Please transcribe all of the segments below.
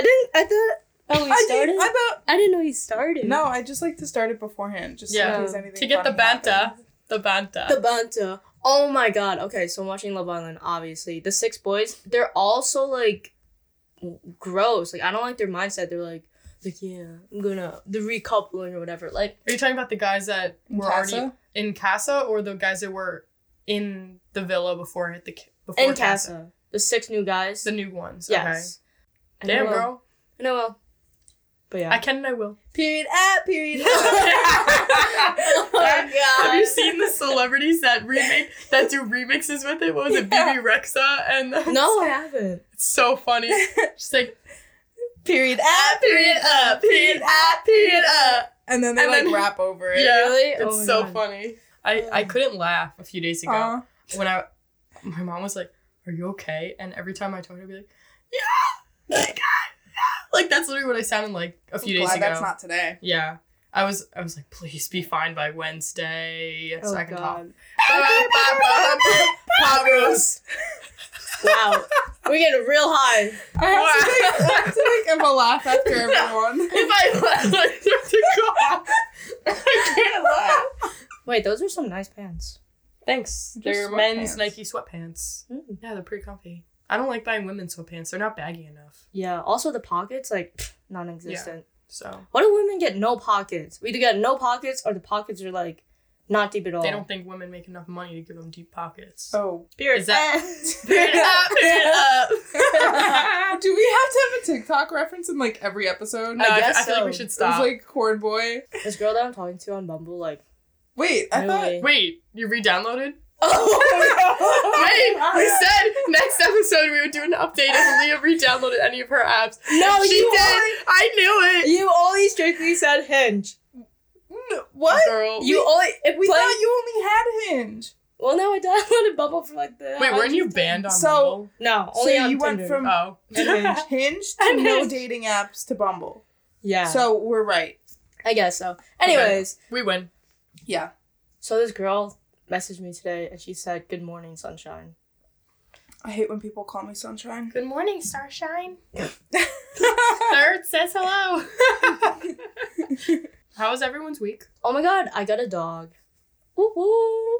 I didn't. I thought. Oh, he I, started. did, I thought I didn't know he started. no. I just like to start it beforehand, just Yeah. in case anything to get the banta. happens. The banta. The Banta. Oh my god. Okay, so I'm watching Love Island, obviously. The six boys, they're all so like gross. Like I don't like their mindset. They're like, like yeah, I'm gonna the recoupling or whatever. Like Are you talking about the guys that In were already in Casa or the guys that were in the villa before it hit the ca- before in Casa, the six new guys. The new ones. yes. Okay. Damn, girl. I know. But yeah. I can and I will. Period at period. oh my god. Have you seen the celebrities that remake that do remixes with it? What was it? Yeah. Bebe Rexha and No, I haven't. it's so funny. Just like period at period up, period up, period up. and then they And like then- rap over it. Yeah, Really? it's Oh so God. funny. I I couldn't laugh a few days ago Aw. when I my mom was like, "Are you okay?" And every time I told her, I'd be like, "Yeah, like, like that's literally what I sounded like a few I'm days glad ago. That's not today. yeah, I was I was like, "Please be fine by Wednesday, so Oh I can god. Pot roast. Wow. We're getting real high. I have to like, I have to like have a laugh after everyone. If I laugh, I start to cough. I can't laugh. Wait, those are some nice pants. Thanks. Just They're men's sweatpants. Nike sweatpants. Mm. Yeah, they're pretty comfy. I don't like buying women's sweatpants. They're not baggy enough. Yeah. Also, the pockets like pff, non-existent. Yeah, So Why do women get no pockets? We either get no pockets or the pockets are like not deep at all. they don't think women make enough money to give them deep pockets. Oh. Is that Period. Period up, period up. Do we have to have a TikTok reference in like every episode? No, I I, I guess feel like we so. should It was like Corn Boy. this girl that I'm talking to on Bumble, like, Wait, I thought. really. Wait, you re-downloaded? Oh, Wait, we said next episode we would do an update if Leah re-downloaded any of her apps. no, she you did. Only, I knew it. you only strictly said Hinge. No, what? Girl. You only it We thought you only had Hinge. Well, no, I downloaded Bumble for like the. Wait, weren't you banned on So- Bumble? No, only so on you went from Oh. Hinge, Hinge to And no Hinge. dating apps to Bumble. yeah. So we're right. I guess so. Anyways, we win. Yeah. so this girl messaged me today and she said, "Good morning, sunshine." I hate when people call me sunshine. Good morning, Starshine. Third says hello. How was everyone's week? Oh my god, I got a dog. Woo woo.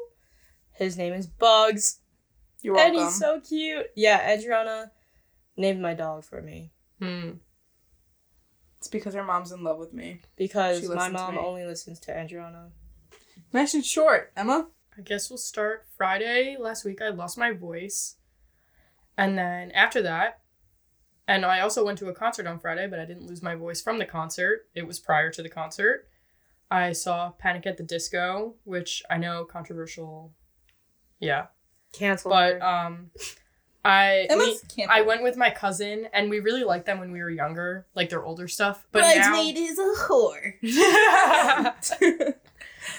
His name is Bugs. You're welcome. And he's so cute. Yeah, Andrianna named my dog for me Hmm. it's because her mom's in love with me. because my mom only listens to Andrianna. Nice and short, Emma. I guess we'll start Friday. Last week I lost my voice. And then after that, and I also went to a concert on Friday, but I didn't lose my voice from the concert. It was prior to the concert. I saw Panic at the Disco, which I know controversial. Yeah. Cancel. But um I me- I went with my cousin and we really liked them when we were younger, like their older stuff. But now is a whore.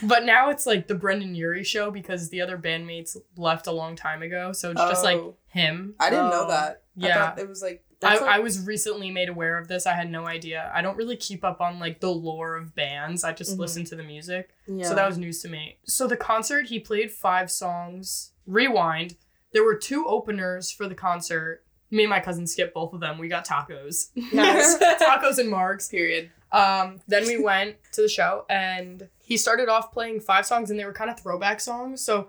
But now it's like the Brendon Urie show because the other bandmates left a long time ago. So it's just like Oh. him. I didn't know Oh. that. I Yeah. thought it was like I, like- I was recently made aware of this. I had no idea. I don't really keep up on like the lore of bands. I just Mhm. listen to the music. yeah. So that was news to me. So the concert, he played five songs. Rewind. There were two openers for the concert. Me and my cousin skipped both of them. We got tacos. Nice. tacos and marks. period. Um, then we went to the show and he started off playing five songs and they were kind of throwback songs. So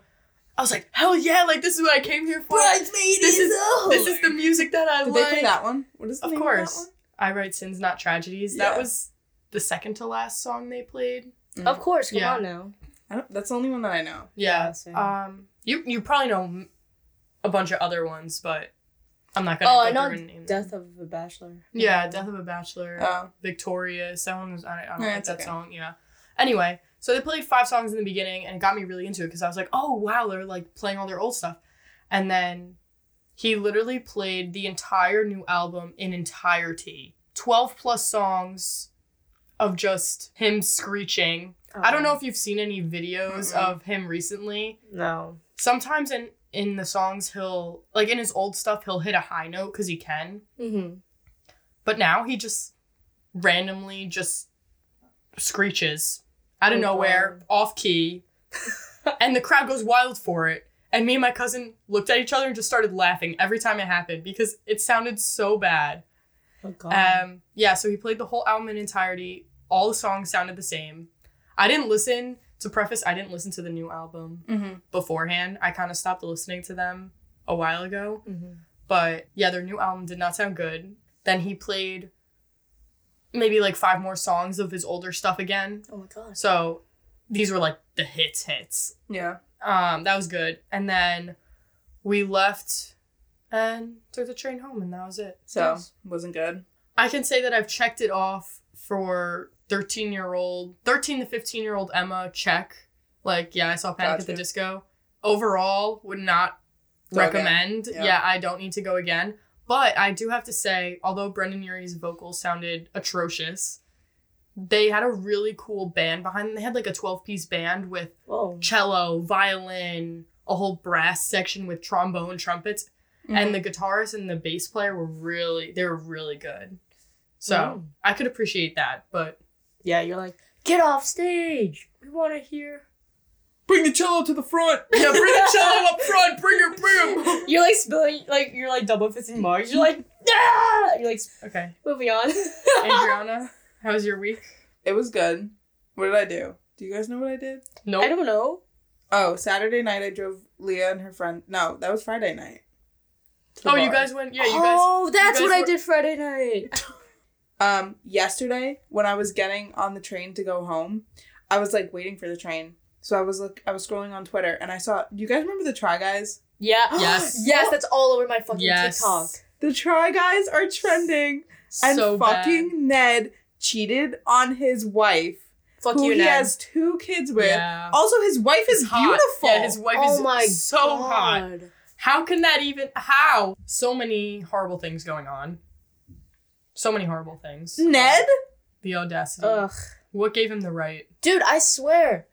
I was like, hell yeah, like this is what I came here for. Bridesmaid This is- a. This is the music that I Did like. they play that one? What is the Of name course. Of that I write sins, not tragedies. That was the second to last song they played. one? Of course, come Yeah. on now. I don't, that's the only one that I know. Yeah. same. um, you you probably know m- a bunch of other ones, but I'm not gonna. oh, I know through and name them. Death of a Bachelor. Yeah, Death of a Bachelor. Oh. Victorious. That one was I, I don't Yeah, like that okay. song. Yeah. Anyway, so they played five songs in the beginning, and it got me really into it because I was like, oh wow, they're like playing all their old stuff, and then he literally played the entire new album in entirety, twelve plus songs of just him screeching. I don't know if you've seen any videos Mm-mm. of him recently. No. Sometimes in in the songs he'll like in his old stuff he'll hit a high note because he can, Mm-hmm. but now he just randomly just screeches out of Oh, nowhere, off key, and the crowd goes wild for it. And me and my cousin looked at each other and just started laughing every time it happened because it sounded so bad. Oh god. Um, yeah, so he played the whole album in entirety. All the songs sounded the same. I didn't listen to preface. I didn't listen to the new album Mm-hmm. beforehand. I kind of stopped listening to them a while ago. Mhm. But yeah, their new album did not sound good. Then he played maybe like five more songs of his older stuff again. Oh my god. So these were like the hits hits. Yeah. Um, that was good. And then we left and took the train home and that was it. So Nice. wasn't good. I can say that I've checked it off for 13 year old 13 to 15 year old Emma check. Like, yeah, I saw Panic at the Disco. Overall, would not Go recommend. Yeah. Yeah. I don't need to go again. But I do have to say, although Brendon Urie's vocals sounded atrocious, they had a really cool band behind them. They had like a 12 piece band with Whoa. cello, violin, a whole brass section with trombone, trumpets, Mm-hmm. and the guitarist and the bass player were really they were really good. So Mm. I could appreciate that, but Yeah, you're like, get off stage. We want to hear. Bring the cello to the front. yeah, bring the cello up front, bring her, bring her. You're like spilling, like you're like double fisting mugs. You're like, ah! You're like Okay, moving on. Andrianna, how was your week? It was good. What did I do? Do you guys know what I did? No, I don't know. Oh, Saturday night I drove Leah and her friend. No, that was Friday night. to the Oh, you guys went. Yeah, you guys. oh, that's guys what I did Friday night. Um, yesterday when I was getting on the train to go home, I was like waiting for the train. So I was like, I was scrolling on Twitter and I saw. Do you guys remember the Try Guys? Yeah. Yes. yes, that's all over my fucking Yes. TikTok. The Try Guys are trending, and so fucking Ned cheated on his wife, Fuck who you, he Ned. has two kids with. Yeah. Also, his wife is hot. beautiful. Yeah, his wife oh is my so hot. How can that even? How? So many horrible things going on. So many horrible things. Ned, The audacity. Ugh. What gave him the right? Dude, I swear.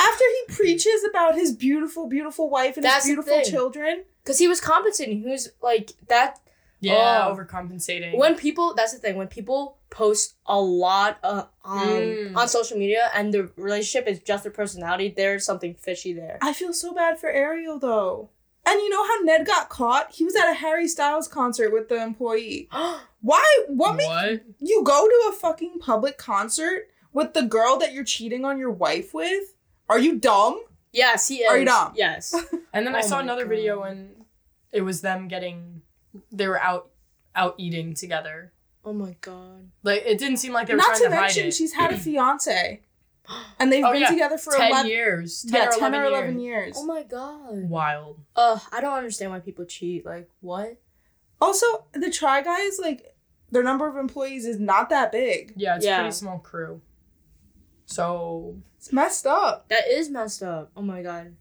After he preaches about his beautiful, beautiful wife and That's his beautiful children, Because he was compensating. He was like, that. Yeah, Oh. overcompensating. When people, that's the thing, when people post a lot uh, on, Mm. on social media and the relationship is just their personality, there's something fishy there. I feel so bad for Ariel though. And you know how Ned got caught? He was at a Harry Styles concert with the employee. Why? What made what? you go to a fucking public concert with the girl that you're cheating on your wife with? Are you dumb? yes, he is. Are you dumb? Yes. And then I Oh saw my another God. video and it was them getting, they were out, out eating together. oh my god. Like it didn't seem like they were Not trying to to, hide mention it. she's had a fiance. And they've Oh, been yeah. together for ten 11 years. 10 yeah, or 10 11 or 11 years. years. Oh my god. Wild. Ugh, I don't understand why people cheat. Like, what? Also, the Try Guys, like, their number of employees is not that big. Yeah, it's a Yeah. pretty small crew. So It's messed up. That is messed up. Oh my god.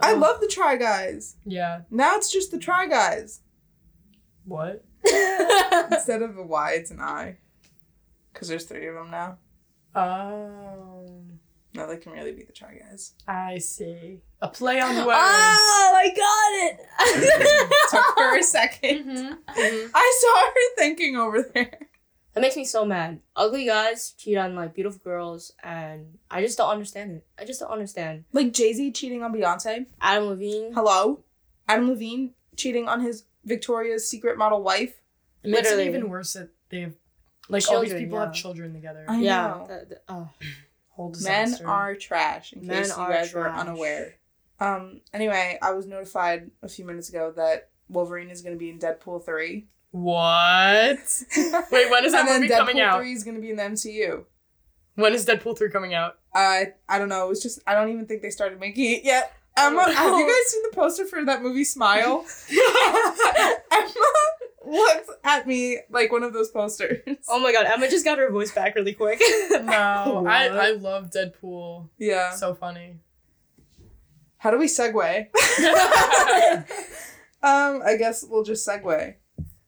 I Ugh. love the Try Guys. yeah, Now it's just the Try Guys. what? Instead of a Y, it's an I. Because there's three of them now. Oh, Now they can really be the Try Guys. I see. A play on words. Oh, I got it. Took her a second. Mhm, mhm. I saw her thinking over there. That makes me so mad. Ugly guys cheat on like beautiful girls, and I just don't understand it. I just don't understand. Like Jay Z cheating on Beyonce. Adam Levine, Hello? Adam Levine cheating on his Victoria's Secret model wife. It makes it even worse that they have, like, all these people yeah. have children together. I yeah, know. that- that- oh. Whole Men are trash, in Men case you are guys were trash. unaware. Um, anyway, I was notified a few minutes ago that Wolverine is going to be in Deadpool 3. What? Wait, when is that movie Deadpool coming out? 3 is going to be in the MCU. When is Deadpool 3 coming out? I I don't know. It was just I don't even think they started making it yet. Emma, Oh, no. have you guys seen the poster for that movie Smile? Emma looked at me like one of those posters. oh my god, Emma just got her voice back really quick. No, I, I love Deadpool. Yeah. So funny. How do we segue? um, I guess we'll just segue.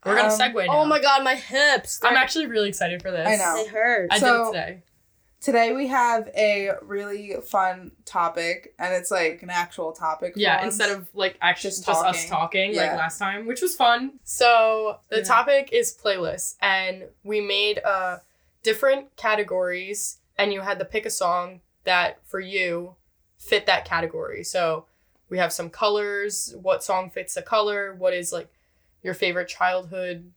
We're gonna Um, segue now. oh my god, my hips. I'm actually really excited for this. I know. They hurt. I So- did it today. Today we have a really fun topic, and it's like an actual topic. Yeah, once. instead of like actually Just just, us talking. talking Yeah. like last time, which was fun. So the Yeah. topic is playlists, and we made uh different categories, and you had to pick a song that for you fit that category. So we have some colors. What song fits a color? What is like your favorite childhood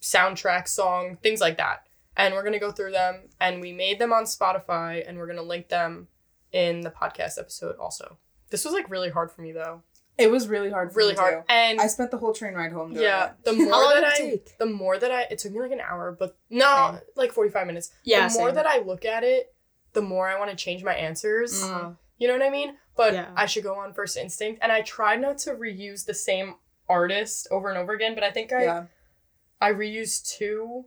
soundtrack song, things like that. And we're gonna go through them, and we made them on Spotify, and we're gonna link them in the podcast episode also. This was like really hard for me though, It was really hard. For really me, hard. Too. And I spent the whole train ride home doing yeah, it. the more that I, take? the more that I, it took me like an hour, but no, Same. like forty five minutes. Yeah. the more same. that I look at it, the more I want to change my answers. Mm. You know what I mean? But Yeah. I should go on first instinct, and I tried not to reuse the same artist over and over again. But I think I yeah. I reused two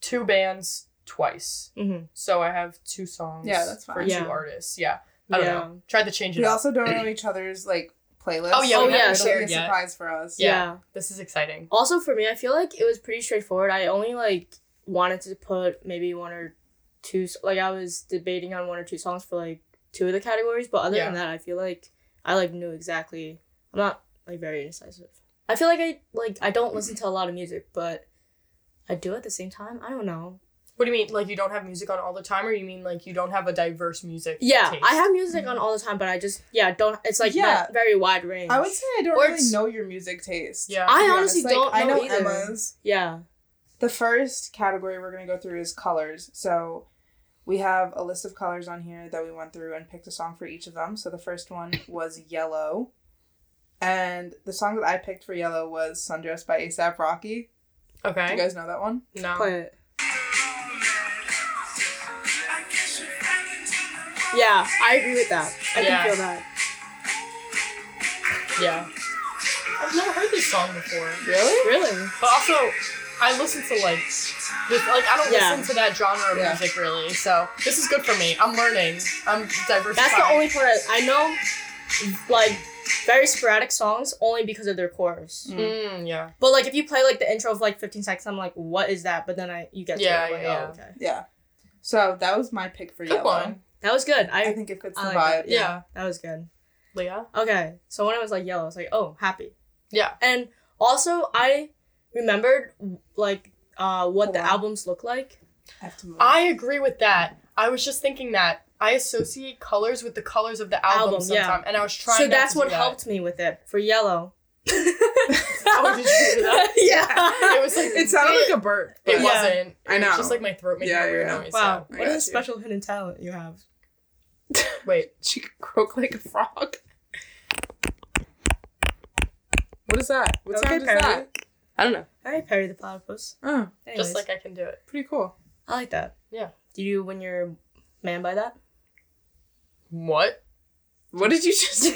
two bands twice, mhm. so I have two songs. Yeah, that's for fine. two artists. Yeah, I don't Yeah. know. Tried to change it We up. also don't know each other's like playlists. Oh, yeah, we haven't It'll shared be a yet. surprise for us. Yeah. yeah. this is exciting. Also, for me, I feel like it was pretty straightforward. I only like wanted to put maybe one or two. Like I was debating on one or two songs for like two of the categories, but other Yeah. than that, I feel like I like knew exactly. I'm not like very indecisive. I feel like I like I don't listen to a lot of music, but I do at the same time. I don't know. What do you mean? Like you don't have music on all the time, or you mean like you don't have a diverse music? Yeah, taste? I have music mm-hmm. on all the time, but I just yeah don't. It's like Yeah. not very wide range. I would say I don't Or really know your music taste. Yeah. I honestly honest. don't I know know either. Emma's. Yeah. The first category we're gonna go through is colors. So we have a list of colors on here that we went through and picked a song for each of them. So the first one was yellow. And the song that I picked for yellow was Sundress by ASAP Rocky. Okay. Do Okay. you guys know that one? no. Play it. Yeah, I agree with that. I Yeah. can feel that. Yeah. I've never heard this song before. Really? Really? But also, I listen to like this. Like I don't Yeah. listen to that genre of Yeah. music really. So this is good for me. I'm learning. I'm diversifying. That's the only part I, I know. Like very sporadic songs only because of their chorus. Mm. Mm, yeah. But like if you play like the intro of like 15 seconds, I'm like, what is that? But then I you get to Yeah, it, I'm like, yeah, oh, okay. Yeah. So that was my pick for Good yellow. one. That was good. I, I think it fits I the like vibe. that. Yeah, Yeah. that was good. Leah. Okay, so when it was like yellow, I was like, oh, happy. Yeah. And also, I remembered like uh what the Hold on. albums look like. I have to move. I agree with that. I was just thinking that I associate colors with the colors of the album, Album, yeah. sometimes, and I was trying. So not that's to what do that. helped me with it for yellow. Oh, did you hear that? yeah. It was like it sounded like a burp. It Yeah. wasn't. I It was know. just like my throat making Yeah, a weird yeah. noise. Wow, I what a you. special hidden talent you have. Wait. She could croak like a frog. What is that? What Okay, sound is Perry. that? I don't know. All right, Perry the Platypus. Oh, Anyways, Just like I can do it. pretty cool. I like that. Yeah. Do you win your man by that? What? What did you just say?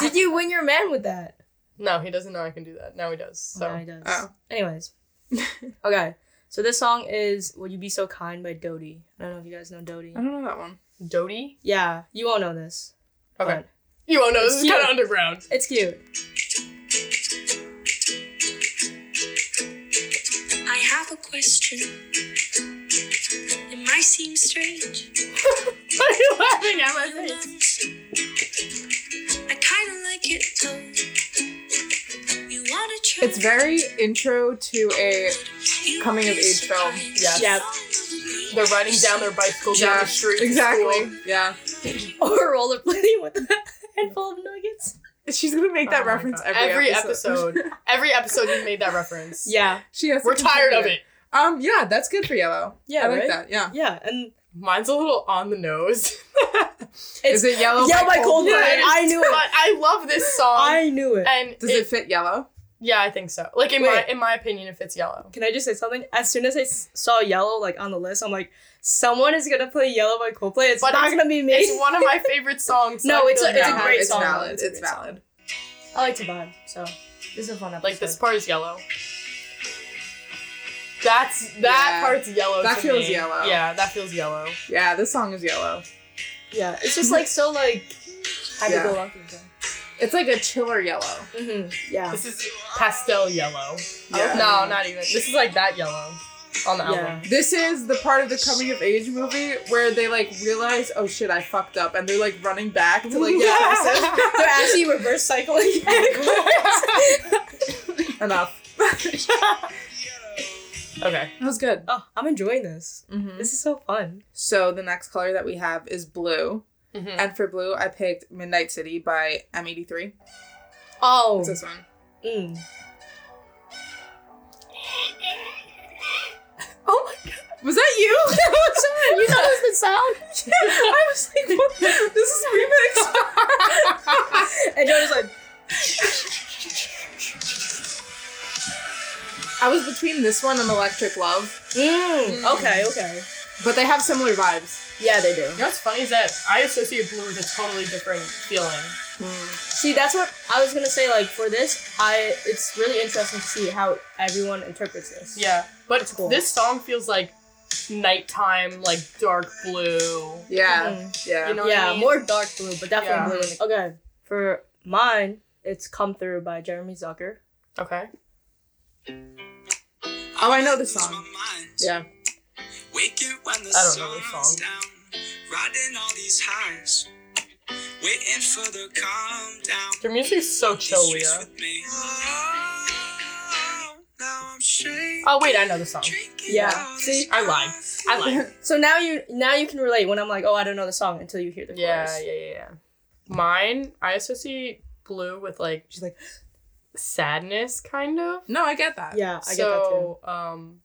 Did you win your man with that? no, he doesn't know I can do that. Now he does. Oh, so Yeah, he does. Oh. Anyways. okay. So this song is Would You Be So Kind by Dodie. I don't know if you guys know Dodie. I don't know that one. Dodie. Yeah, you won't know this. Okay. but You won't know. This It's is kind of underground. It's cute. I have a question. It might seem strange. Why are you laughing at my face? I kinda like it though. You wanna try? It's very intro to a coming of age film. Yes. Yep. They're riding down their bicycles down yeah, the street. to exactly. school. Yeah, Or rollerblading with a handful of nuggets. she's gonna make that Oh my reference God. every, Every episode. episode. Every episode you made that reference. Yeah. she has. to We're tired of continue. it. Um, yeah, that's good for yellow. Yeah, I like right? that. Yeah. Yeah, and Mine's a little on the nose. it's Is it yellow? Yellow by Coldplay. Yes, I knew But it. I love this song. I knew it. and Does it, fit yellow? Yeah, I think so. Like in my in my opinion, it fits yellow. Can I just say something? As soon as I s- saw yellow like on the list, I'm like, someone is gonna play Yellow by Coldplay. It's But not it's- gonna be me. It's one of my favorite songs. so No, I it's feel a- it's a I have great it's song. valid. It's a It's great song. valid. I like to vibe, so this is a fun episode. Like this part is yellow. That's that Yeah. part's yellow. That feels me. yellow. Yeah, that feels yellow. Yeah, this song is yellow. Yeah, it's just like so like happy Yeah. go lucky. It's like a chiller yellow. Mm-hmm. Yeah. This is pastel yellow. Yeah. No, not even. This is like that yellow on the Yeah. album. This is the part of the coming of age movie where they like realize, oh shit, I fucked up, and they're like running back to like Yeah. They're actually reverse cycling. Enough. Okay. That was good. oh, I'm enjoying this. Mm-hmm. This is so fun. So the next color that we have is blue, Mhm. and for blue, I picked Midnight City by M83. Oh. What's this one? Mm. Oh my god. Was that you? Sorry, you know that's the sound. I was like, what? this is remix. And Jonah's like, I was between this one and Electric Love, mm, okay, okay. but they have similar vibes. Yeah, they do. You know what's funny is that I associate blue with a totally different feeling. See, that's what I was gonna say. Like for this, I it's really interesting to see how everyone interprets this. Yeah, but It's cool. this song feels like nighttime, like dark blue. Yeah, Mm. yeah. You know what I yeah, mean? more dark blue, but definitely Yeah. blue. Okay, for mine, it's "Come Through" by Jeremy Zucker. Okay. Oh, I know the song. Yeah. Waking when the I don't know this sun's song. down, riding all these highs, waiting for the calm down. Your music's so chill, These streets Leah. Oh, now I'm shaking, Oh wait, I know the song. Yeah, see? I lied. I lied. So now you now you can relate when I'm like, oh, I don't know the song until you hear the Yeah, chorus. yeah, yeah, yeah. Mine, I associate blue with like She's like, sadness, kind of. No, I get that. yeah, I get that too. um,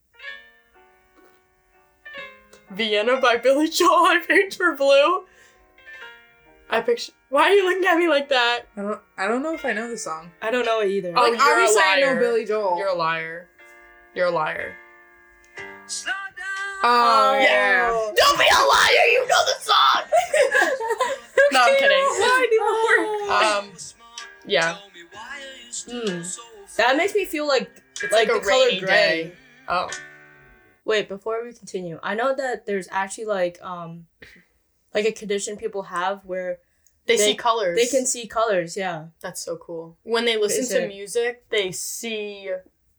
Vienna by Billy Joel. I picked for blue. I picture. Why are you looking at me like that? I don't. I don't know if I know the song. I don't know it either. Oh, like you're a obviously I know. Billy Joel. You're a liar. You're a liar. Slow down. oh yeah. Don't be a liar. You know the song. no, I'm kidding. Um, yeah. Tell me why are you still so that makes me feel like It's like, like, a the color rainy gray. day. Oh, Wait, before we continue, I know that there's actually like um like a condition people have where they, They- see colors. they can see colors. Yeah, That's so cool. When they listen Is to it- music, they see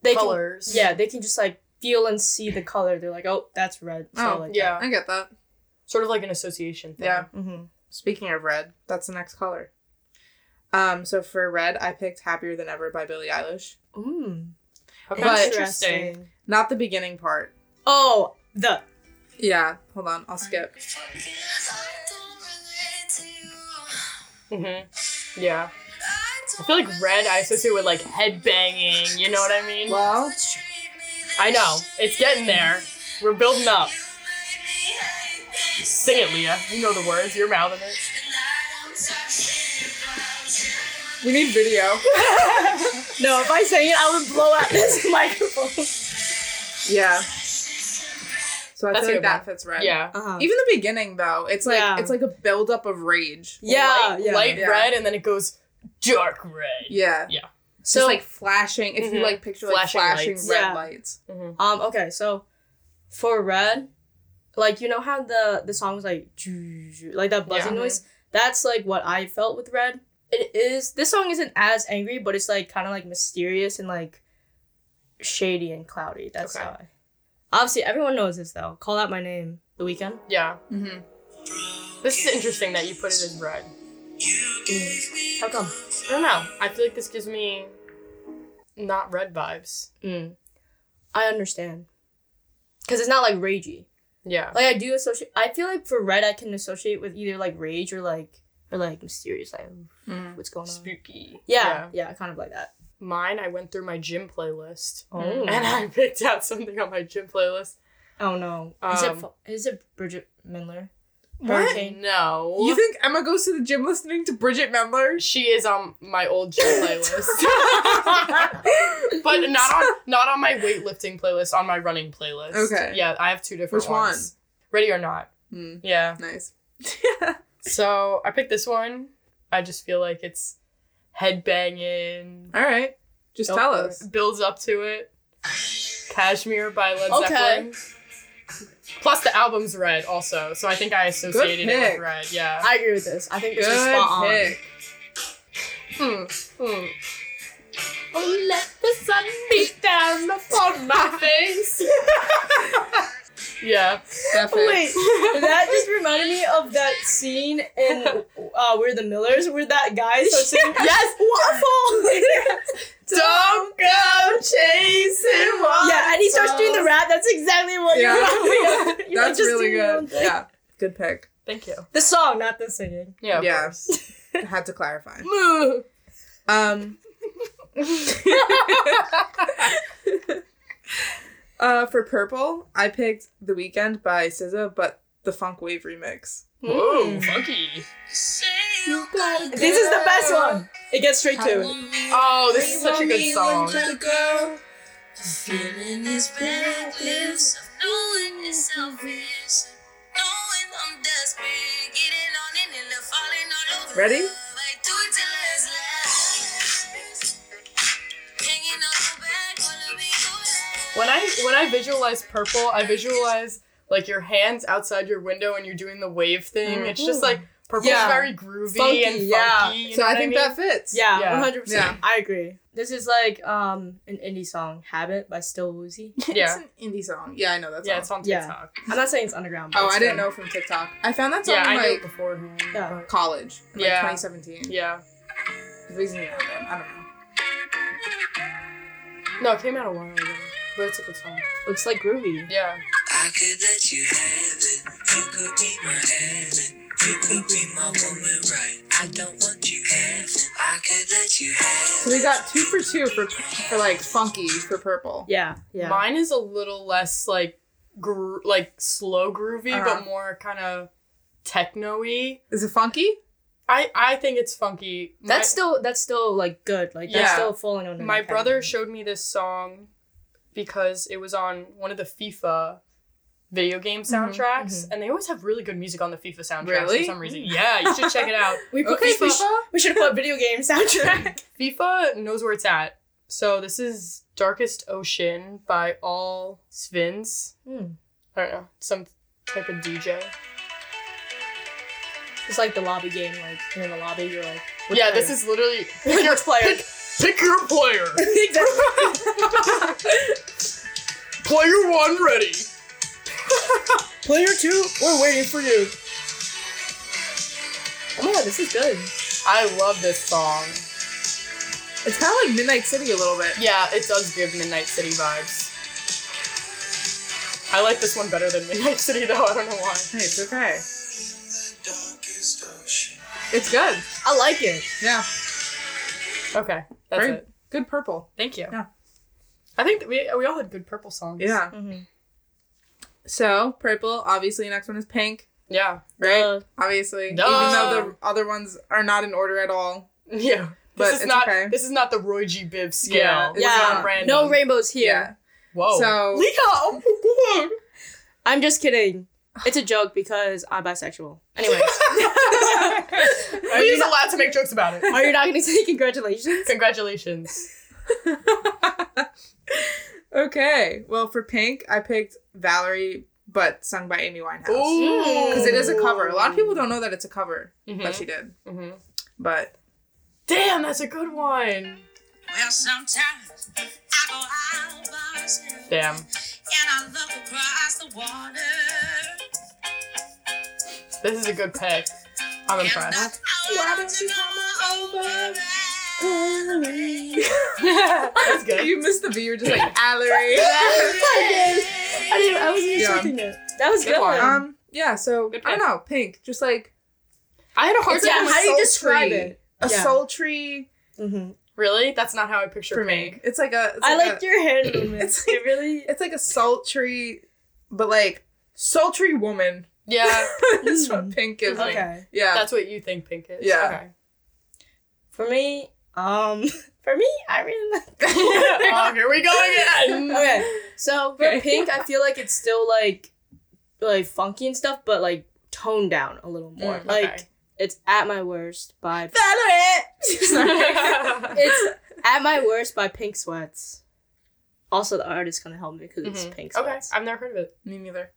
they colors. Can, yeah, they can just like feel and see the color. They're like, oh, that's red. So Oh, like, yeah. I get that. Sort of like an association thing. Yeah. Mm-hmm. Speaking of red, that's the next color. Um, so for red, I picked "Happier Than Ever" by Billie Eilish. Mm. Okay. But- interesting. Not the beginning part. Oh, the Yeah, hold on, I'll skip. Mm-hmm. Yeah. I feel like red I associate with like headbanging. you know what I mean? Well, I know. It's getting there. We're building up. Sing it, Leah. You know the words. You're mouthing it. We need video. no. If I sang it, I would blow out this microphone. yeah. So I That's feel like that one. fits red. Yeah. Uh-huh. Even the beginning though, it's like Yeah. it's like a buildup of rage. yeah, light, yeah. light Yeah. red, and then it goes dark red. Yeah. Yeah. So just like flashing. If you Mhm. like picture like Flashing flashing, lights. red Yeah. lights. Mm-hmm. Um. Okay. So, for red, like you know how the the song was like like that buzzing Yeah. noise. That's like what I felt with red. It is. This song isn't as angry, but it's like kind of like mysterious and like shady and cloudy. That's Okay. how I. Obviously, everyone knows this though. Call out my name. The Weeknd. Yeah. Mm-hmm. This is interesting that you put it as red. How come? I don't know. I feel like this gives me not red vibes. Mm. I understand. Cause it's not like ragey. Yeah. Like I do associate. I feel like for red, I can associate with either like rage or like or like mysterious. Like Mm. what's going on? Spooky. Yeah, yeah, kind of like that. Mine, I went through my gym playlist. Oh. And I picked out something on my gym playlist. Oh no. Is it Um, fu- is it Bridgit Mendler? What? Hurricane? No. You think Emma goes to the gym listening to Bridgit Mendler? she is on my old gym playlist. but not on not on my weightlifting playlist, on my running playlist. Okay. Yeah, I have two different Which ones. Ready or not. Hmm. Yeah. Nice. So I picked this one. I just feel like it's head banging. All right. Just tell us. Builds up to it. Kashmir by Led Okay. Zeppelin. Plus the album's red also, so I think I associated it pick. with red. Yeah. I agree with this. I think this is Good spot on. pick. Hmm. Hmm. Oh, let the sun beat down upon my face. Yeah. That Oh, wait, that just reminded me of that scene in uh, We're the Millers where that guy starts singing Yes. Waffle. Don't go chasing yeah, and he starts doing the rap. That's exactly what Yeah. you're doing. That's really good. Yeah. Good pick. Thank you. The song, not the singing. Yeah. Of Yeah. course. Had to clarify. Moo. Um. Uh, for purple, I picked The Weekend by SZA, but the Funk Wave remix. Whoa, Mm. funky. This is the best one. It gets straight to it. Oh, this is such a good song. Feeling is bad lips, knowing yourself is, knowing I'm desperate, getting on it and falling all over. Ready? When I when I visualize purple, I visualize like your hands outside your window and you're doing the wave thing. It's just like purple's Yeah. very groovy Funky, and funky. yeah. you So I what think mean? that fits. Yeah, Yeah. one hundred percent. Yeah. I agree. This is like um an indie song, "Habit" by Still Woozy. Yeah. It's an indie song. Yeah, I know that song. Yeah, it's on Yeah. TikTok. I'm not saying it's underground. But Oh, it's I didn't good. know from TikTok. I found that song Yeah, I in knew it like beforehand. Yeah. but- college, in, like Yeah. 2017. Yeah. Reason you know that, I don't know. No, it came out a while ago. But it's a good song. It's like groovy. Yeah. I could let you have it. You could be my heaven. You could be my woman, right? I don't want you half. I could let you have So we got two for two for for like funky for purple. Yeah, yeah. Mine is a little less like gro- like slow groovy, Uh-huh. but more kind of techno-y. Is it funky? I I think it's funky. My- That's still that's still like good. Like that's Yeah. still falling under. my brother showed me this song because it was on one of the FIFA video game mm-hmm, soundtracks, mm-hmm. and they always have really good music on the FIFA soundtracks Really? for some reason. Mm. Yeah, you should check it out. We put Okay, FIFA. FIFA. We should have put video game soundtrack. FIFA knows where it's at. So this is Darkest Ocean by All Svins. Hmm. I don't know, some type of DJ. It's like the lobby game. Like you're in the lobby, you're like. yeah, player? this is literally Pick your player. Pick, pick your player. exactly. player one ready. player two, we're waiting for you. Oh my god, this is good. I love this song. It's kind of like Midnight City a little bit. Yeah, it does give Midnight City vibes. I like this one better than Midnight City though. I don't know why. Hey, it's okay. It's good. I like it. Yeah. Okay, that's Very it. good purple. Thank you. Yeah. I think that we we all had good purple songs. Yeah. Mm-hmm. So purple. Obviously, next one is pink. Yeah. Right. Uh, obviously, Duh. even though the other ones are not in order at all. Yeah. But This is it's not okay. this is not the Roy G. Biv scale. Yeah, It's yeah, not random. no rainbows Yeah. here. Whoa. So- Lika, oh my god. I'm just kidding. It's a joke because I'm bisexual. Anyways, He's allowed to make jokes about it. are you not going to say congratulations? Congratulations. okay. Well, for pink, I picked Valerie, but sung by Amy Winehouse. Because it is a cover. A lot of people don't know that it's a cover Mhm. that she did. Mhm. But Damn, that's a good one. Well, sometimes I go out by myself Damn. And I look across the water. This is a good pick. I'm impressed. Why don't you come over? That's good. you missed the V. You're just like Valerie. I didn't. I wasn't Yeah. expecting it. That was Good good. one. um. Yeah. So Good I don't pick. know. Pink. Just like I had a hard It's time yeah, like with how do you sultry. describe it? a Yeah. sultry hmm Really? That's not how I picture for pink. me. It's like a. It's I like liked a, your hand movements. It's It really. It's like a sultry, but like sultry woman. Yeah, That's what pink gives me. Okay. Yeah. that's what you think pink is. Yeah. Okay. For me, um, for me, I really like. oh, here we go again. okay, so for Okay. pink, I feel like it's still like, like funky and stuff, but like toned down a little more. Mm, like okay. It's at my worst by. Valerie. it's at my worst by Pink Sweats. Also, the artist gonna help me because it's Mhm. Pink Okay, Sweats. I've never heard of it. me neither.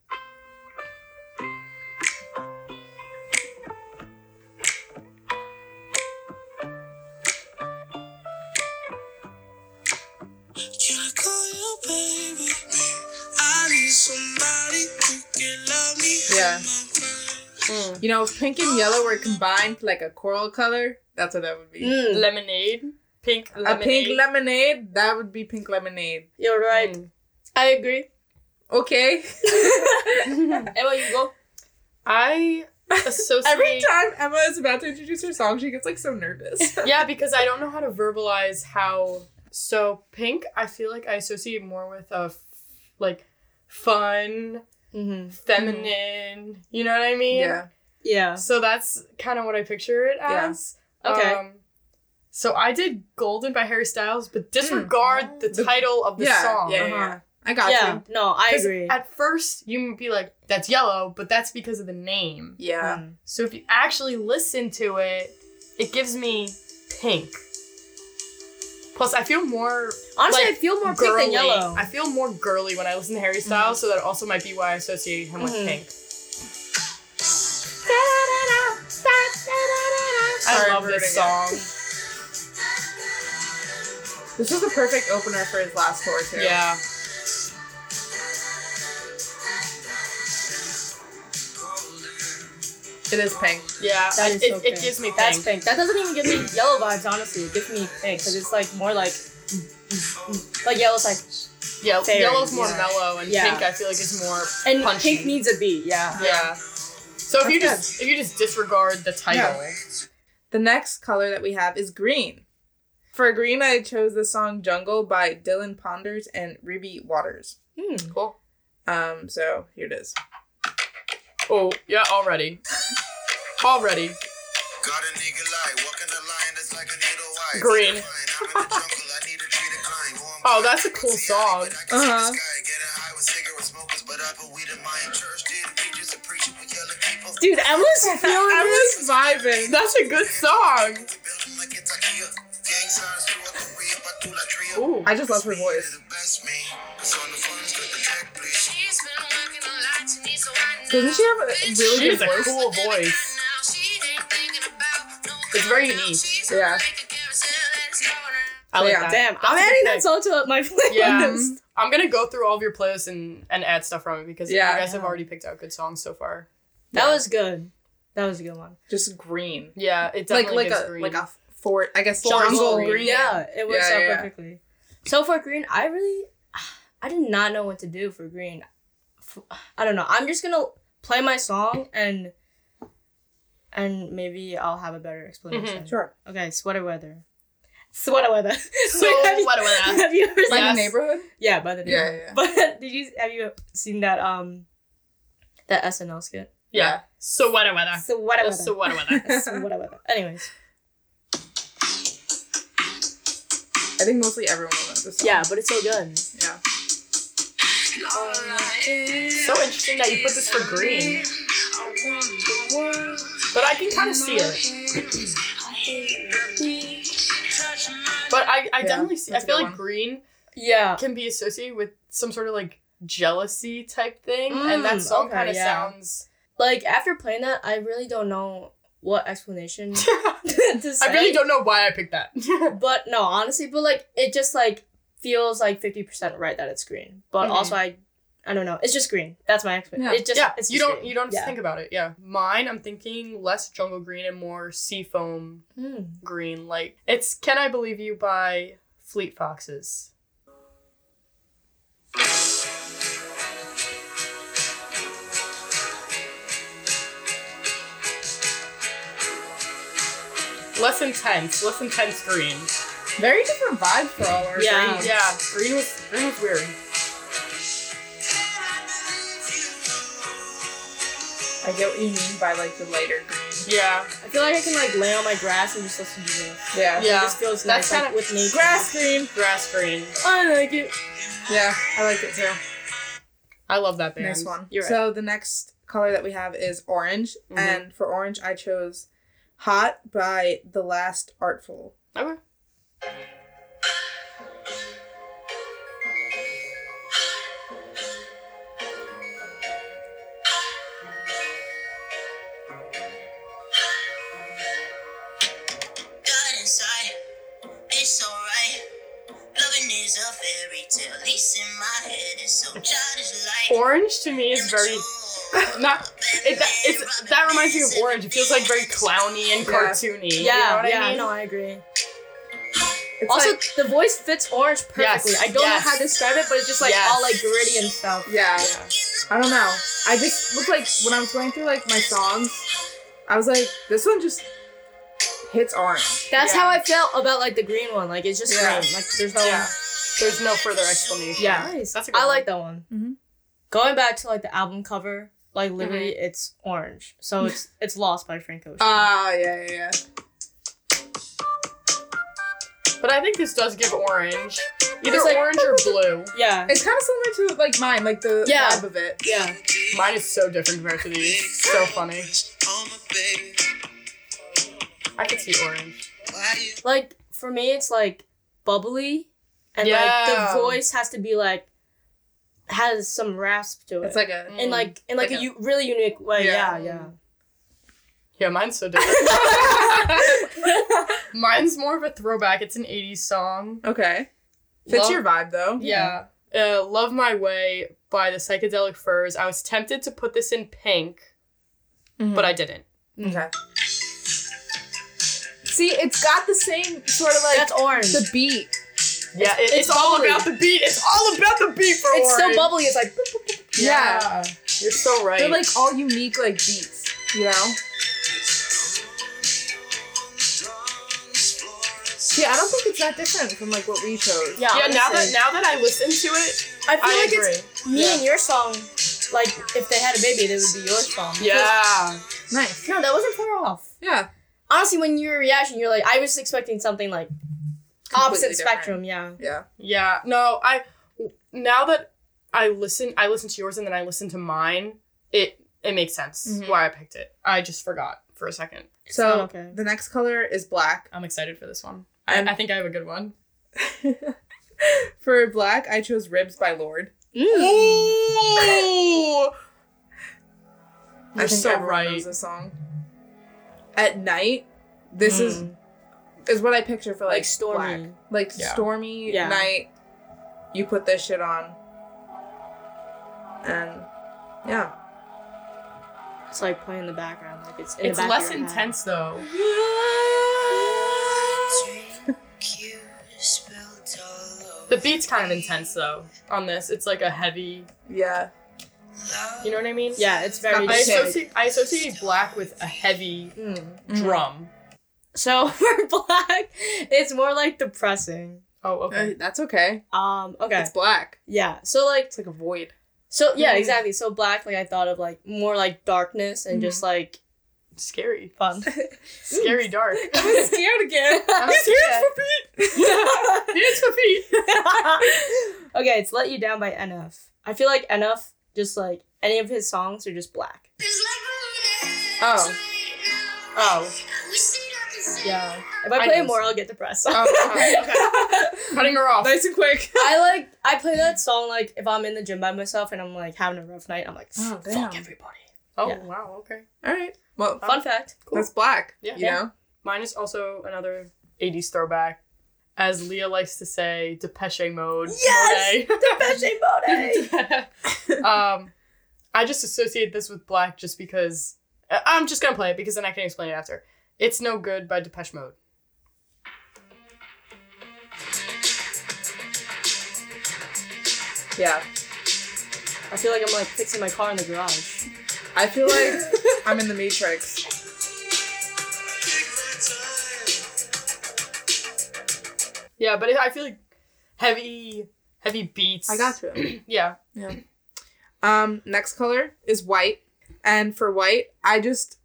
Can I call you baby? I need somebody who can love me. Yeah. Hold my hand. You know, if pink and yellow were combined to like a coral color, that's what that would be. Mm, Lemonade, pink A lemonade. pink lemonade, that would be pink lemonade. you're right. Mm. I agree. Okay. Emma, you go. I associate. Every time Emma is about to introduce her song, she gets like so nervous. yeah, because I don't know how to verbalize how. So pink, I feel like I associate more with a f- like fun, Mm-hmm. feminine. You know what I mean? Yeah. Yeah. So that's kind of what I picture it Yeah. as. Okay. Um, so I did Golden by Harry Styles, but disregard the The- title of the yeah, song. Yeah, yeah, Uh-huh. yeah. I got yeah. you. No, I 'Cause agree. At first, you might be like, that's yellow, but that's because of the name. Yeah. Mm. So if you actually listen to it, it gives me pink. Plus, I feel more Honestly, like, I feel more girly. pink than yellow. I feel more girly when I listen to Harry Styles, so that also might be why I associate him with Mhm. pink. I love this song. This was the perfect opener for his last tour too. Yeah. It is pink. Yeah. That it, so it pink. gives me pink. That's pink. That doesn't even give me yellow vibes. Honestly, it gives me pink because it's like more like, like yellow's like, Yeah, Fairy, yellow's more yeah. mellow, and Yeah. pink I feel like is more and punchy. pink needs a beat. Yeah. Yeah. So if you just if you just disregard the title, The next color that we have is green. For green, I chose the song "Jungle" by Dylan Ponders and Ruby Waters. Hmm. cool. Um, so here it is. Oh yeah, already, already. Got a nigga like walking the line that's like a needle white. Green. I'm in the jungle, I need a tree to climb. Going Oh, that's a cool song. but I can see the Uh-huh. sky. Getting high with smokers, but I put in my church. Didn't preachers and preaching with yelling people. Dude, Emma's feeling I this. vibing. That's a good song. Building like it's IKEA. Gang signs through a career, but do la tria. Ooh. I just love her voice. Doesn't she have a She really has good a voice? cool voice. It's very unique. Yeah. I like Yeah. that. Damn, That's I'm a good adding that song to my playlist. Yeah, I'm gonna go through all of your playlists and and add stuff from it because Yeah. you guys have already picked out good songs so far. That Yeah. was good. That was a good one. Just green. Yeah, it Like definitely like gives a green. like a fort. I guess Forest jungle green. green. Yeah, it works Yeah, out yeah. perfectly. So for green, I really, I did not know what to do for green. F- I don't know. I'm just gonna play my song and, and maybe I'll have a better explanation. Sure. Okay, sweater weather. Sweater weather. So have you, what about have you ever seen? Yes. the neighborhood. Yeah, by the Yeah, neighborhood. yeah. But did you have you seen that um, that SNL skit? Yeah. So what weather. Sweater weather. So what weather. Sweater weather. Anyways, I think mostly everyone knows this song. yeah, but it's so good. Yeah. So interesting that you put this for green. But I can kind of see it. But I, I Yeah, definitely see. I feel like one. green Yeah. can be associated with some sort of like jealousy type thing, and that Mm, song okay, kind of yeah. sounds. Like after playing that, I really don't know what explanation to say. I really don't know why I picked that. But no, honestly, but like it just like feels like fifty percent right that it's green. But Mhm. also I, I don't know. It's just green. That's my explanation. Yeah. It just yeah, it's you just don't green. you don't have to Yeah. think about it. Yeah, mine. I'm thinking less jungle green and more seafoam Hmm. green. Like it's "Can I Believe You" by Fleet Foxes. Less intense, less intense green. Very different vibes for all our Yeah. greens. Yeah, green was green was weird. I get what you mean by like the lighter green. Yeah, I feel like I can like lay on my grass and just listen to this. Yeah. Yeah. It just feels That's nice, kinda- with nature. Grass green. grass green. I like it. Yeah, I like it too. I love that band. Nice one. You're right. So the next color that we have is orange, Mhm. and for orange I chose "Hot" by The Last Artful. Okay. Orange to me is very not. It, that, it's so childish. Orange to me is very. that reminds me of orange. It feels like very clowny and Yeah. cartoony. you know Yeah, what yeah, I mean? no, I agree. It's also, like, the voice fits orange perfectly. Yes, I don't yes. know how to describe it, but it's just like Yes. all like gritty and stuff. yeah, Yeah. I don't know. I just look like when I was going through like my songs, I was like, this one just hits orange. That's Yeah. how I felt about like the green one. Like it's just Yeah. green. Like there's no. Yeah. There's no further explanation. Yeah, That's a good I one. like that one. Mhm. Going back to like the album cover, like literally, Mm-hmm. it's orange, so it's it's Lost by Frank Ocean. Ah, yeah, yeah, yeah. But I think this does give orange. Either It's like- orange or blue. yeah, It's kind of similar to like mine, like the Yeah. vibe of it. yeah. Mine is so different compared to these. So funny. My baby. I could see orange. Like for me, it's like bubbly, and Yeah. like the voice has to be like has some rasp to it. It's like a. in like in like, like a, a- u- really unique way. Yeah. Yeah, yeah. Yeah, mine's so different. mine's more of a throwback. It's an 80s song. Okay. Fits Love- your vibe though. Yeah. Uh, Love My Way by the Psychedelic Furs. I was tempted to put this in pink, Mhm. but I didn't. Okay. See, it's got the same sort of like That's orange. the beat. Yeah, it- it's, it's all bubbly. about the beat. It's all about the beat for it's so Orange. bubbly. It's like Yeah. You're so right. They're like all unique like beats, you know? See, I don't think it's that different from like what we chose. yeah. yeah, now that now that I listen to it, I feel I like agree. it's me Yeah. and your song. Like if they had a baby, they would be your song. Because- Yeah. Nice. No, that wasn't far off. Yeah. Honestly, when you were reaction, you're like, I was expecting something like Completely opposite different. spectrum. Yeah. Yeah. Yeah. No, I now that I listen I listen to yours and then I listen to mine, it it makes sense Mhm. why I picked it. I just forgot for a second. So not okay. the next color is black. I'm excited for this one. I'm- I, I think I have a good one. For black, I chose Ribs by Lorde. Mm. Ooh! I You're think so everyone right. knows this song. At night, this is Mm. is what I picture for like, Like stormy. black. Like Yeah. stormy Yeah. night. You put this shit on. And yeah. It's like playing in the background. Like it's in It's the back less of your head. intense though. The beat's kind of intense though on this. It's like a heavy, Yeah. you know what I mean? Yeah, it's very. I associate I associate black with a heavy Mm. drum. So for black, it's more like depressing. Oh, okay. Uh, that's okay. Um. Okay. It's black. Yeah. So like. It's like a void. So yeah, Mhm. exactly. So black, like I thought of like more like darkness and just like Scary. fun. Scary dark. I'm scared again. I'm He's scared. here for Pete. It's for feet. okay, it's "Let You Down" by NF. I feel like NF just like any of his songs are just black. Oh. Oh. Yeah. If I I play know it more. I'll get depressed. Oh, okay. Cutting her off. Nice and quick. I like I play that song like if I'm in the gym by myself and I'm like having a rough night. I'm like, Oh, fuck damn. everybody. Oh Yeah. wow. Okay. All right. Well, Fun fact. that's black. Yeah. You Yeah. know? Mine is also another 80s throwback. As Leah likes to say, Depeche Mode. Yes! Depeche Mode. Um, I just associate this with black just because. I- I'm just gonna play it because then I can explain it after. It's No Good by Depeche Mode. Yeah. I feel like I'm like fixing my car in the garage. I feel like I'm in the Matrix. Yeah, but it, I feel like heavy, heavy beats. I got you. Yeah. Yeah. Um, next color is white. And for white, I just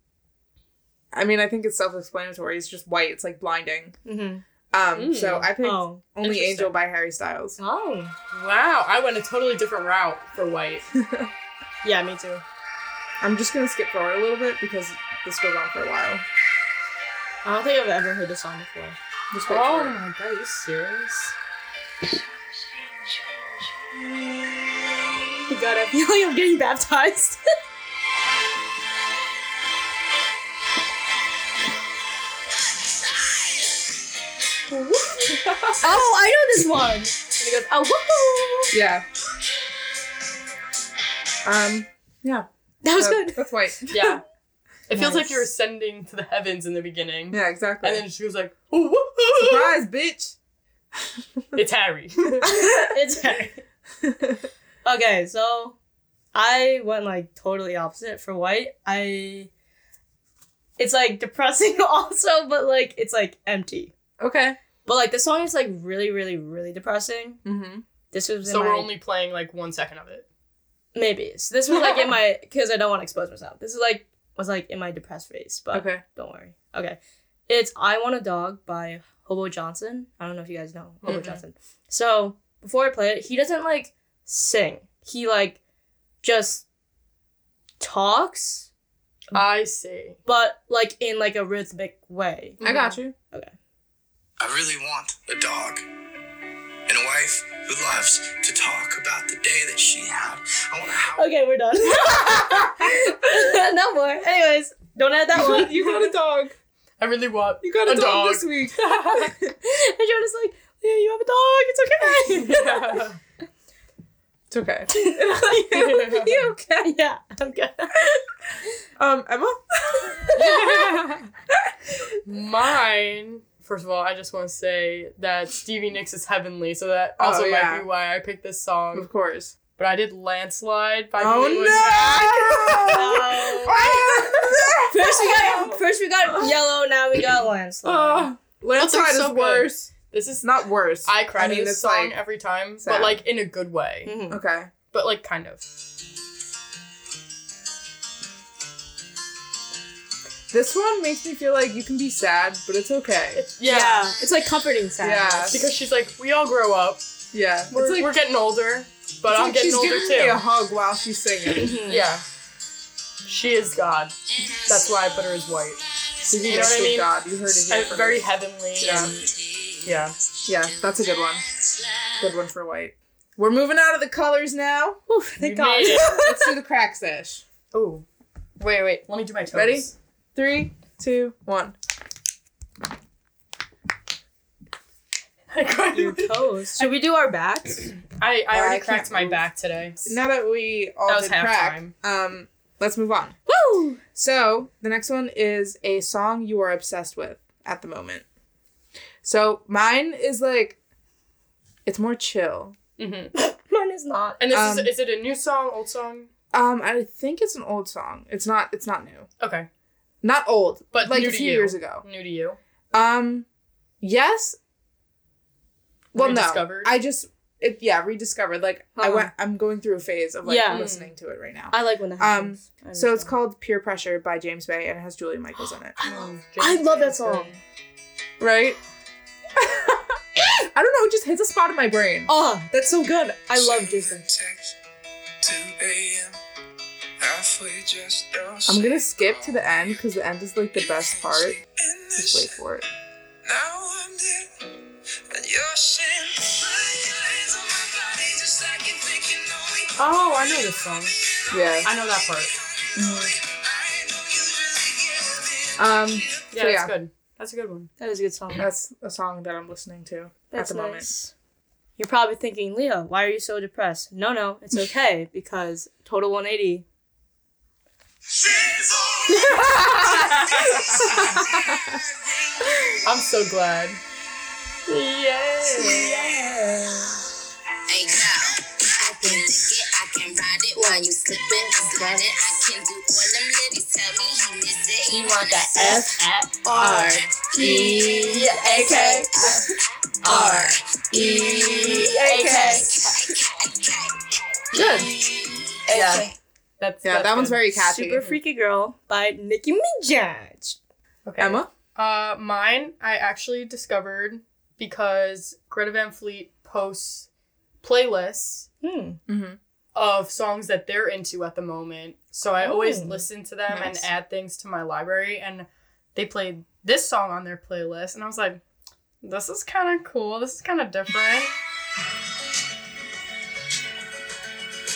I mean, I think it's self-explanatory. It's just white. It's like blinding. Mm-hmm. Um, so I picked Oh. Only. Angel by Harry Styles. Oh. Wow, I went a totally different route for white. Yeah, me too. I'm just gonna skip forward a little bit because this goes on for a while. I don't think I've ever heard this song before. Just wait Oh for it. my god, are you serious? Oh god, I feel like I'm getting baptized. oh, I know this one. And he goes, oh, woohoo! Yeah. Um. Yeah. That was So, good. That's white. Yeah. It feels like you're ascending to the heavens in the beginning. Yeah. Exactly. And then she was like, oh, woohoo! Surprise, bitch. It's Harry. it's Harry. Okay, so I went like totally opposite for white. I it's like depressing also, but like it's like empty. okay. But like the song is like really, really, really depressing. Mm-hmm. This was in So we're only playing like one second of it. Maybe. So this was like in my because I don't want to expose myself. This is like was like in my depressed phase, but Okay. don't worry. Okay, it's "I Want a Dog" by Hobo Johnson. I don't know if you guys know Hobo Mm-mm. Johnson. So before I play it, he doesn't like sing. He like just talks, I see. but like in like a rhythmic way. I got you. Okay. I really want a dog. And a wife who loves to talk about the day that she had. I want a house. Okay, we're done. no more. Anyways, don't add that one. you got a dog. I really want You got a, A dog, dog. this week. and Jonah's like, yeah, you have a dog. It's okay. Yeah. It's okay. you okay? yeah, I'm good. Um, Emma. Mine. First of all, I just want to say that Stevie Nicks is heavenly, so that Oh, also yeah. might be why I picked this song. of course. But I did Landslide by Oh Fleetwood no! First we got first we got yellow. Now we got landslide. Oh, landslide is like, so good. worse. This is not worse. I cry I mean, to this song like every time, sad. but like in a good way. Mhm. okay. But like kind of. This one makes me feel like you can be sad, but it's okay. Yeah. it's like comforting sadness. Yeah. Because she's like, we all grow up. Yeah, We're, it's like, we're getting older, but I'm like getting she's older giving too. me a hug while she's singing. Mhm. Yeah. She is God. That's why I put her as white. Speaking You know what I mean? God, you heard it here And first. very heavenly. Yeah. Yeah. Yeah, that's a good one. Good one for white. We're moving out of the colors now. Whew, thank We God. made it. Let's do the crack sesh. Ooh. Wait, wait. Let me do my toes. Ready? Three, two, one. I. Your toes. Should we do our backs? I, I I already can't cracked my move. back today. Now that we all That was did crack, halftime. um, let's move on. Woo! So the next one is a song you are obsessed with at the moment. So mine is like, it's more chill. Mm-hmm. Mine is not. And this Um, is, is it a new song, old song? Um, I think it's an old song. It's not. It's not new. Okay. Not old, But like new a to few you. years ago. New to you. Um, yes. Well, no. I just it yeah rediscovered. Like I went. I'm going through a phase of like Yeah. listening to it right now. I like when that Um, happens. I So it's called Peer Pressure by James Bay, and it has Julia Michaels in it. I love that song. Right? I don't know. It just hits a spot in my brain. Oh, that's so good. I love Jason. Text, 2 a.m. Halfway just I'm gonna skip to the end because the end is like the best part. Just wait for it. now I'm there, and you're saying, "Put your hands on my body, just like you're thinking on me." Oh, I know this song. Yeah. I know that part. I don't usually give in. Um. Yeah, So, that's good. That's a good one. That is a good song. That's a song that I'm listening to That's at the moment. You're probably thinking, Leah, why are you so depressed? No, no, it's okay because Total 180. She's I'm so glad. Yeah. Hey, girl, I can lick it, I can ride it while you slipping, slide it. I can do all them ladies tell me he miss it. He want that F R E A K R E A K. Good. Yeah. That's Yeah, that's that one's very catchy. Super Freaky Girl by Nicki Minaj. Okay. Emma. Uh, mine I actually discovered because Greta Van Fleet posts playlists Hmm. Mm-hmm. of songs that they're into at the moment. So I always Oh, listen to them nice. and add things to my library. And they played this song on their playlist, and I was like, "This is kind of cool. This is kind of different."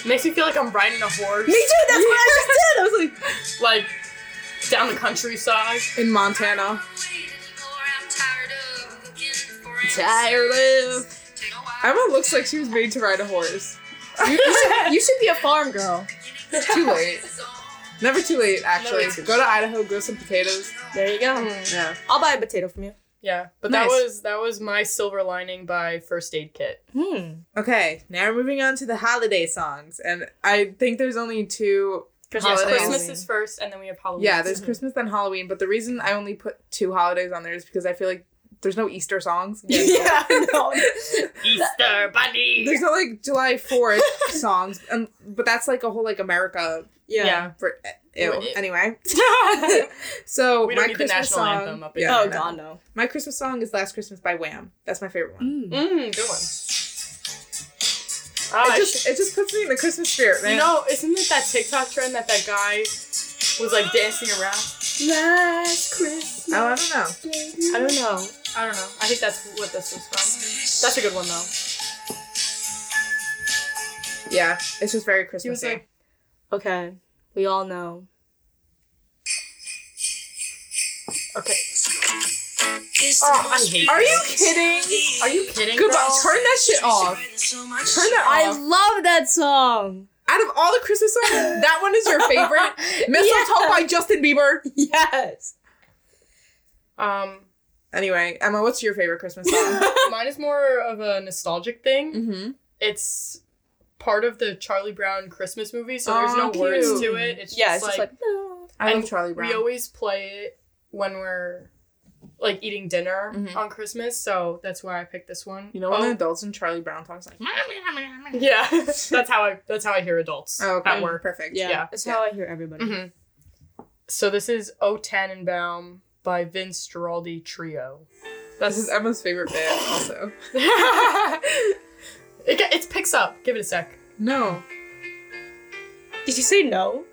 Makes me feel like I'm riding a horse, Me too. That's what I just did. I was like, like down the countryside. In Montana. tired of. Emma looks like she was made to ride a horse. You, you, should, you should be a farm girl. Too late. Never too late, actually. Go to Idaho, grow some potatoes. There you go. Mm. Yeah. I'll buy a potato from you. Yeah, but Nice. that was that was my silver lining by First Aid Kit. Hmm. Okay, now we're moving on to the holiday songs, and I think there's only two. Christmas, Christmas is first, and then we have Halloween. Yeah, there's Christmas then Halloween, but the reason I only put two holidays on there is because I feel like there's no Easter songs. yeah, no. Easter bunny. There's no like July Fourth songs, and but that's like a whole like America Yeah. Yeah. for ew. Well, Anyway, so we don't my need the Christmas national song, anthem up Yeah, oh no. god, no. My Christmas song is "Last Christmas" by Wham. That's my favorite one. Mm. Mm, good one. Ah, it just should- it just puts me in the Christmas spirit, man. you know, isn't it that TikTok trend that that guy was like dancing around? Last Christmas. oh, I don't know. I don't know. I don't know. I think that's what this was from. That's a good one though. Yeah, it's just very He was Christmassy. like, Okay, we all know. okay. Oh, I most hate Are you kidding? Are you kidding? Goodbye. bro? Turn that shit off. Turn that I off. love that song. Out of all the Christmas songs, that one is your favorite. Mistletoe Yeah. by Justin Bieber. Yes. Um, Anyway, Emma, what's your favorite Christmas song? mine is more of a nostalgic thing. mm-hmm. It's part of the Charlie Brown Christmas movie, so there's Aw, no words to it. It's yeah, just it's like, just like no. I love Charlie Brown. we always play it when we're like eating dinner Mhm. on Christmas, so that's why I picked this one. you know when oh, the adults in Charlie Brown talks like. Yeah, that's how I that's how I hear adults Oh, okay. at work. Perfect. Yeah, Yeah. it's how I hear everybody. hmm So this is O Tannenbaum by Vince Guaraldi Trio. This That's is Emma's favorite band, also. it, get- it picks up. Give it a sec. No. Did you say no?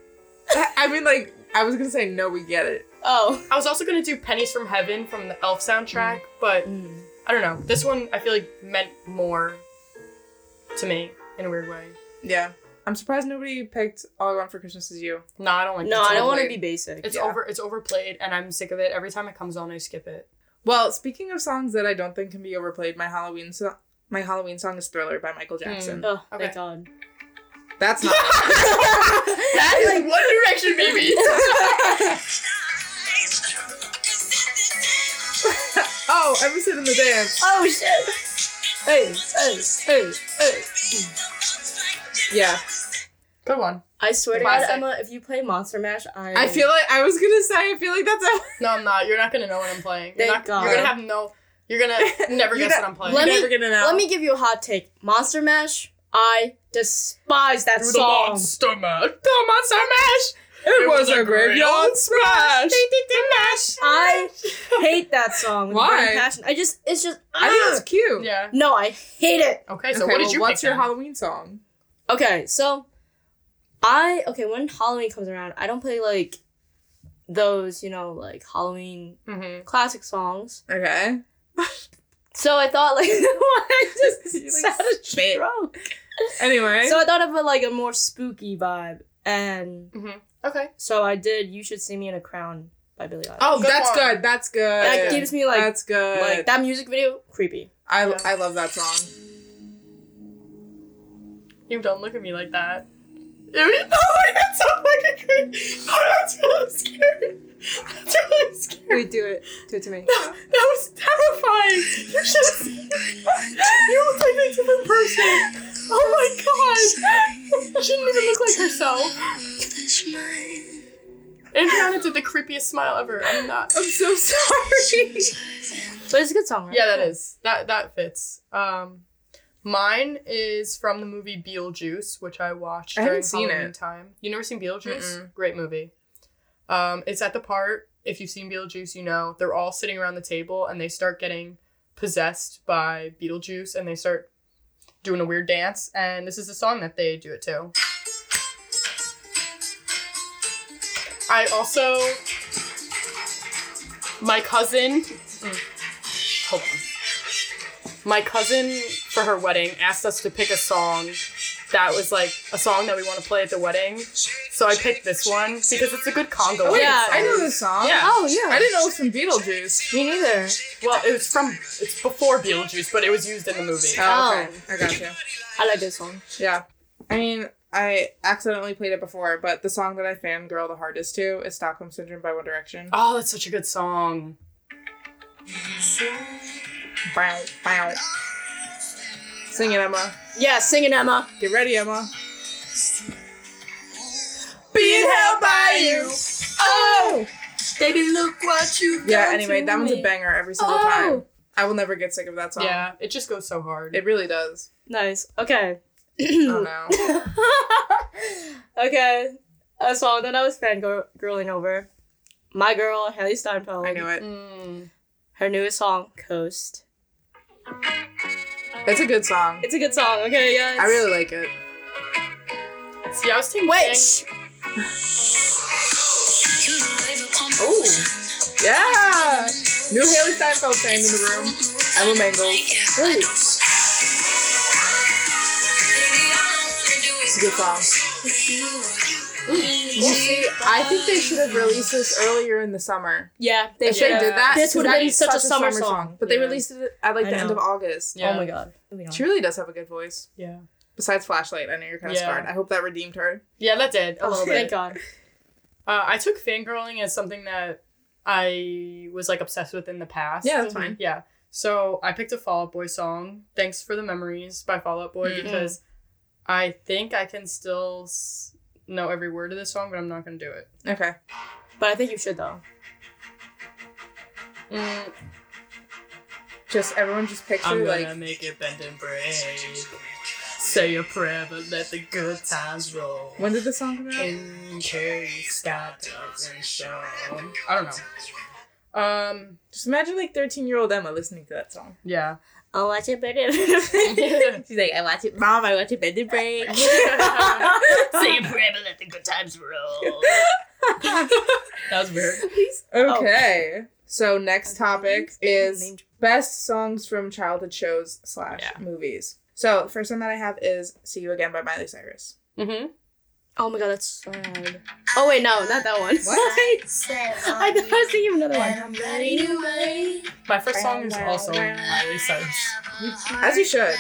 I I mean, like, I was gonna say no, we get it. Oh. I was also gonna do Pennies from Heaven from the Elf soundtrack, mm. but mm. I don't know. This one I feel like meant more to me in a weird way. Yeah. I'm surprised nobody picked All I Want for Christmas Is You. No, I don't like. No, I don't want to be basic. It's Yeah. over. It's overplayed, and I'm sick of it. Every time it comes on, I skip it. Well, speaking of songs that I don't think can be overplayed, my Halloween song, my Halloween song is Thriller by Michael Jackson. Hmm. Oh, Okay. thank God. That's not. That is One Direction, baby. oh, Emerson in the dance. oh shit. Hey, hey, hey, hey. Yeah. Good one. I swear to God, Classic. Emma, if you play Monster Mash, I. I feel like I was gonna say. I feel like that's. A, No, I'm not. You're not gonna know what I'm playing. You're, Thank not, God. you're gonna have no. You're gonna never You're guess not- what I'm playing. Let You're me- never gonna know. Let me give you a hot take. Monster Mash, I despise that Do the song. monster mash. The monster mash. It was a graveyard smash. I hate that song. with Why? Passion. I just, it's just. I think it's cute. Yeah. No, I hate it. Okay. So okay, what did well, you What's pick your then? Halloween song? Okay, so I okay when Halloween comes around, I don't play like those, you know, like Halloween Mhm. classic songs. Okay. So I thought like I just You, like, had a spit. stroke. Anyway. So I thought of a, like a more spooky vibe, and Mhm. Okay. so I did. You should see me in a crown by Billie Eilish. oh, Good that's one. good. That's good. that gives me like that's good. like that music video creepy. I Yeah. I love that song. You don't look at me like that. No, that's so fucking creepy. Oh, that's really scary. That's really scary. Wait, do it. Do it to me. No, that was terrifying. You should have seen You look like a different person. Oh my god. She didn't even look like herself. Andrianna did the creepiest smile ever. I'm not. I'm so sorry. But it's a good song, right? Yeah, that is. That that fits. Um mine is from the movie Beetlejuice, which I watched I during haven't seen Halloween it. time. You never seen Beetlejuice? Mm-mm. Great movie. Um, it's at the part, if you've seen Beetlejuice, you know, they're all sitting around the table and they start getting possessed by Beetlejuice and they start doing a weird dance, and this is the song that they do it to. I also my cousin mm, hold on. My cousin for her wedding asked us to pick a song that was like a song that we want to play at the wedding. So I picked this one because it's a good Congo. Oh, wedding yeah, I song. know this song. Yeah. Oh yeah. I didn't know it was from Beetlejuice. Me neither. Well, it was from it's before Beetlejuice, but it was used in the movie. Oh, okay. Oh. I got you. I like this song. Yeah. I mean, I accidentally played it before, but the song that I fangirl the hardest to is Stockholm Syndrome by One Direction. Oh, that's such a good song. Bow, bow. Sing it, Emma. Yeah, singing Emma. Get ready, Emma. Being held by you. Oh! Baby, look what you. Yeah, anyway, that one's a banger every single Oh. time. I will never get sick of that song. Yeah, it just goes so hard. It really does. Nice. Okay. Oh no. okay. A song that I was fangirling over. My girl, Hailee Steinfeld. I knew it. Mm. Her newest song, Coast. It's a good song. It's a good song, okay, guys? I really like it. See, I was thinking. Wait! Oh. Yeah. New Hailee Steinfeld fan in the room. Emma Mangels. Wait. It's a good song. You see, I think they should have released this earlier in the summer. Yeah, they If they should did that, This would have been be such a summer song. But they Yeah. released it at like I the end of August. Yeah. Oh my god. She really does have a good voice. Yeah. Besides Flashlight, I know you're kind of Yeah. scarred. I hope that redeemed her. Yeah, that did a little bit. thank. God. Uh, I took fangirling as something that I was like obsessed with in the past. Yeah, that's fine. Yeah. So I picked a Fall Out Boy song, Thanks for the Memories by Fall Out Boy, Mhm. because I think I can still s- know every word of this song, but I'm not going to do it. Okay. But I think you should though. Mm, Just everyone just picture I'm gonna make it bend and break. Say a prayer, but let the good times roll. when did the song come out? In case God doesn't show. I don't know. Um, Just imagine like 13 year old Emma listening to that song. yeah. I'll watch it better. She's like, I watch it, mom. I watch it bed and break. Say a prayer, but let the good times roll. that was weird. Okay. So next topic is best songs from childhood shows slash Yeah. movies. So first one that I have is "See You Again" by Miley Cyrus. Mm-hmm. Oh my god, that's sad. Oh wait, no, not that one. What? I thought I was thinking of another one. My first song is also Miley Cyrus. As you should.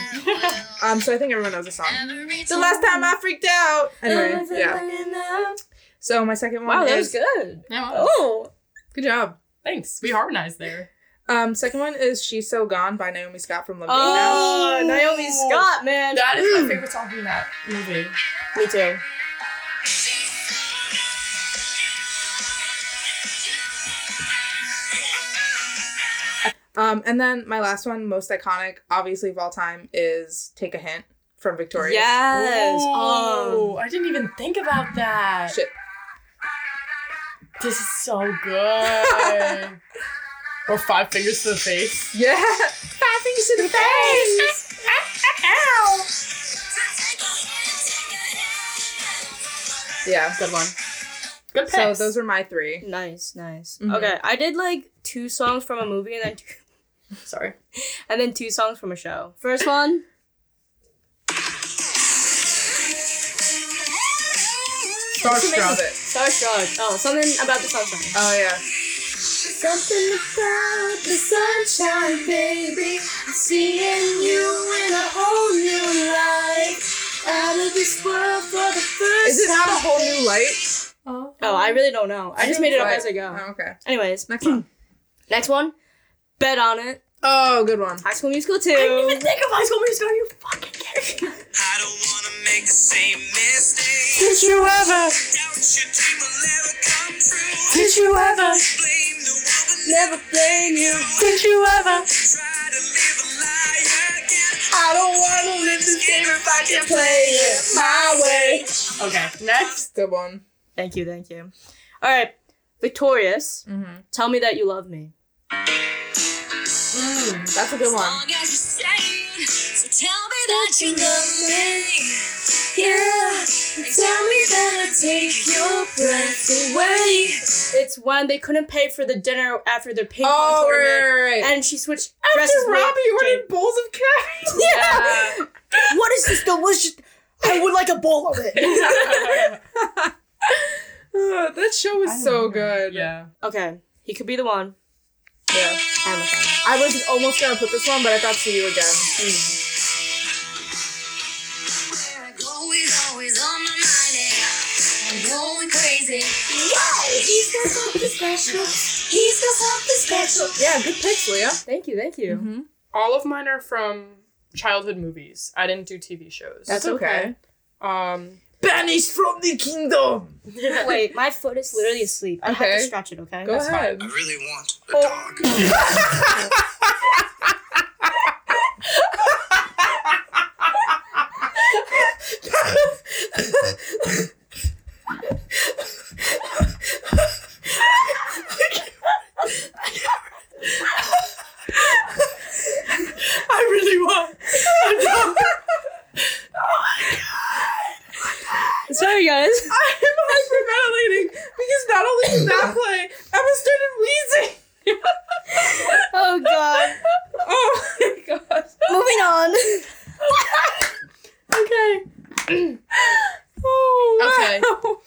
Um. So I think everyone knows the song. The last time I freaked out. Anyway, yeah. So my second one Wow, that is was good. Yeah, well, Oh. good job. thanks. We harmonized there. Um. Second one is "She's So Gone" by Naomi Scott from Lemonade Oh, Naomi Scott, man. That is my favorite song from that movie. Me too. Um. And then my last one, most iconic, obviously of all time, is "Take a Hint" from Victoria. Yes. Oh, Um, I didn't even think about that. Shit. This is so good. or five fingers to the face. Yeah. Five fingers to the face. Ow. Yeah. Good one. Good So those are my three. nice, nice. Mhm. Okay, I did like two songs from a movie and then two, Sorry. and then two songs from a show. First one, Starstruck. Starstruck. Oh, something about the sunshine. Oh yeah. Something about the sunshine, baby. Seeing you in a whole new light. Out of this world for the first Is it not a whole new light? Oh, oh I really don't know. I just made it up Right. as I go. Oh, okay. Anyways, Next one. next one, Bet on It. Oh, good one. High School Musical 2. think of High School Musical. You fucking kidding? I don't wanna make the same mistake. Did you ever? Doubt your dream will never come true. Did you ever? Blame the one but Never blame you. Did you ever? try to live a lie again. I don't wanna live this game if I can play it my way. Okay, next. Good one. Thank you, thank you. All right, Victorious. Mm-hmm. Tell me that you love me. That's a good one. Long as you say, so tell me that you love me. Yeah, and tell me that I take your breath away. It's when they couldn't pay for the dinner after their ping pong Oh, tournament, right, right. and she switched After dresses. with Robbie Jane. ordered bowls of cash. Yeah. what is this delicious? I would like a bowl of it. That show was so good. Yeah. okay, he could be the one. Yeah. I'm a fan. I was almost gonna put this one, but I thought see you again. Where I go is always on my mind, and I'm going crazy. Whoa, he's got something special. He's got something special. Yeah, good picks, Leah. Thank you, thank you. Mm-hmm. All of mine are from childhood movies. I didn't do TV shows. That's okay. Um banished from the kingdom. Wait, my foot is literally asleep. I have to stretch it, okay? Go That's ahead. Fine. I really want a oh. dog. not only did that play, Emma started wheezing. Oh god. Oh my god. Moving on. Okay. Oh Okay. wow.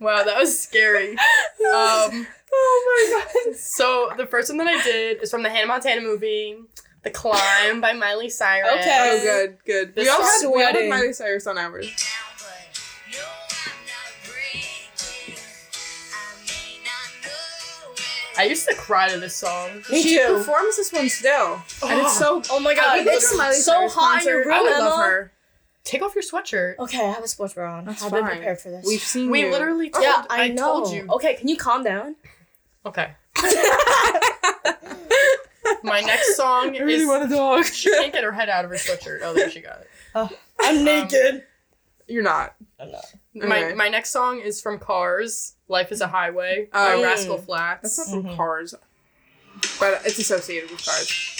Wow, that was scary. Um, Oh my god. so the first one that I did is from the Hannah Montana movie, The Climb by Miley Cyrus. Okay. Oh good, good. This we all had song- we all had Miley Cyrus on ours. I used to cry to this song. Me she too. performs this one still, and it's so. Oh my god, would go to it's so hot in your room, I would Emma. love her. Take off your sweatshirt. Okay, I have a sports bra on. That's I've been prepared for this. We've seen We you. literally oh, told, yeah, I, I know. told you. Okay, can you calm down? Okay. My next song I really is want a dog. she can't get her head out of her sweatshirt. Oh, there she got it. I'm um, naked. You're not. I'm not. My Okay. my next song is from Cars. Life is a Highway by Oh. Rascal That's Flatts. not from Mhm. Cars, but it's associated with Cars.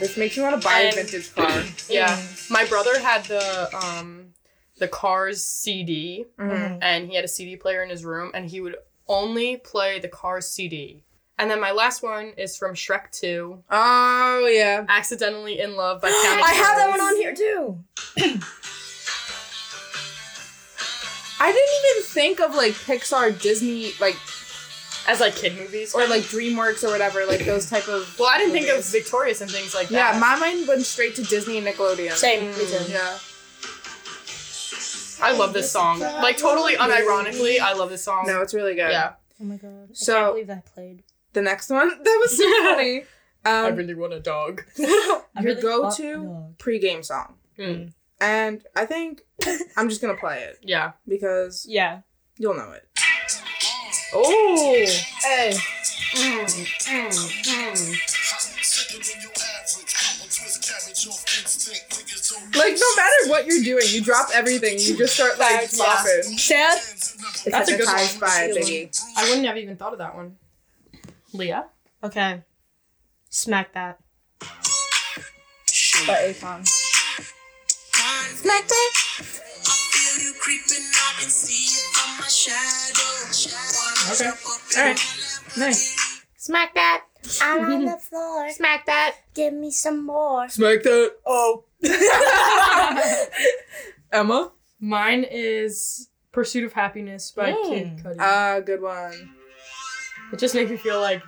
This makes me want to buy a And- vintage car. Yeah, my brother had the um the Cars CD, Mhm. and he had a CD player in his room, and he would only play the Cars CD. And then my last one is from Shrek 2, Oh yeah. Accidentally in Love by Counting I have that one on here too. I didn't even think of like Pixar, Disney, like as like kid movies or like DreamWorks or whatever, like those type of. Well, I didn't think of movies. Victorious and things like that. Yeah, my mind went straight to Disney and Nickelodeon. Same, me mm, too. Yeah. I love this song. Like totally unironically, I love this song. No, it's really good. Yeah. Oh my god. I So- can't believe that played. The next one that was so funny. I Um, really want a dog. Your really go-to want pre-game song, Mm. and I think I'm just gonna play it Yeah. because Yeah. you'll know it. Oh. Hey. Like no matter what you're doing, you drop everything. You just start like Facts, yeah. flopping. Sad? It's That's a good hypnotized one. by That's a good Biggie. I wouldn't have even thought of that one. Leah. Okay. Smack that. By Akon. Smack that. I feel you creeping up and see it from my shadow. Okay. All right, nice. Smack that. I'm on the floor. Smack that. Give me some more. Smack that. Oh. Emma. Mine is Pursuit of Happiness by Mm. Kid Cudi. Ah, good one. It just makes me feel like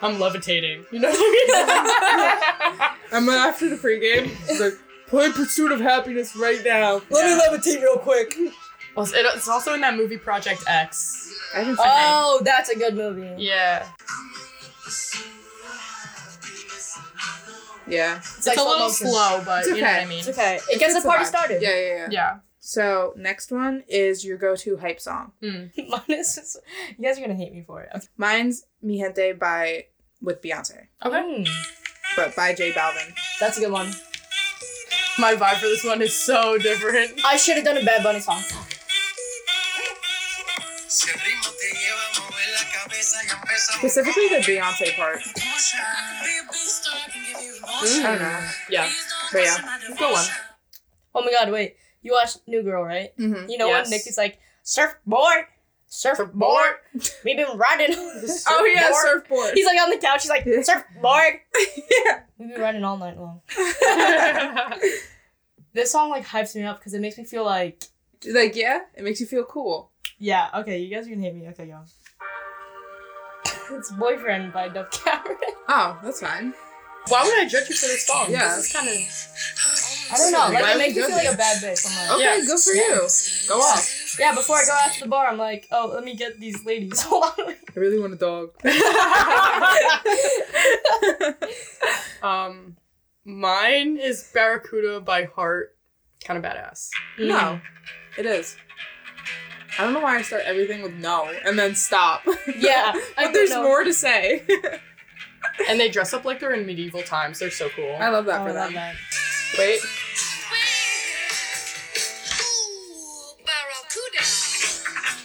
I'm levitating. You know what I mean? Emma after the pregame, she's like, play Pursuit of Happiness right now. Let me levitate real quick. Well, it's also in that movie Project X. haven't Oh, that's a good movie. Yeah. Yeah. It's, like a little motion. slow, but It's you know what I mean. It's okay. It It gets the the party started. Yeah, yeah, yeah. Yeah. So next one is your go-to hype song. Mm. Mine is just, you guys are gonna hate me for it. Okay. Mine's Mi Gente by with Beyonce, Okay. Mm, but by J Balvin. that's a good one. My vibe for this one is so different. I should have done a Bad Bunny song. Specifically the Beyonce part. I don't know. Yeah. But yeah. Go on. Oh my god, wait. You watched New Girl, right? Mm-hmm. You know Yes. when Nick is like, surfboard, surfboard. We've been riding on the surfboard. Oh yeah, surfboard. He's like on the couch. He's like, surfboard. yeah. We've been riding all night long. This song like hypes me up because it makes me feel like, Like yeah, it makes you feel cool. yeah, okay, you guys are gonna hate me. Okay, go. it's Boyfriend by Dove Cameron. Oh, that's fine. Why would I judge you for this song? Yeah. This is kind of. I don't know. Like it makes you me feel like a bad bitch. I'm like, Okay, Yeah. good for you. Go off. yeah. Before I go out to the bar, I'm like, oh, let me get these ladies. I really want a dog. um, mine is Barracuda by Heart. Kind of badass. no, it is. I don't know why I start everything with no and then stop. Yeah, I but there's know. more to say. And they dress up like they're in medieval times. They're so cool. I love that Oh, for I them. that. Wait.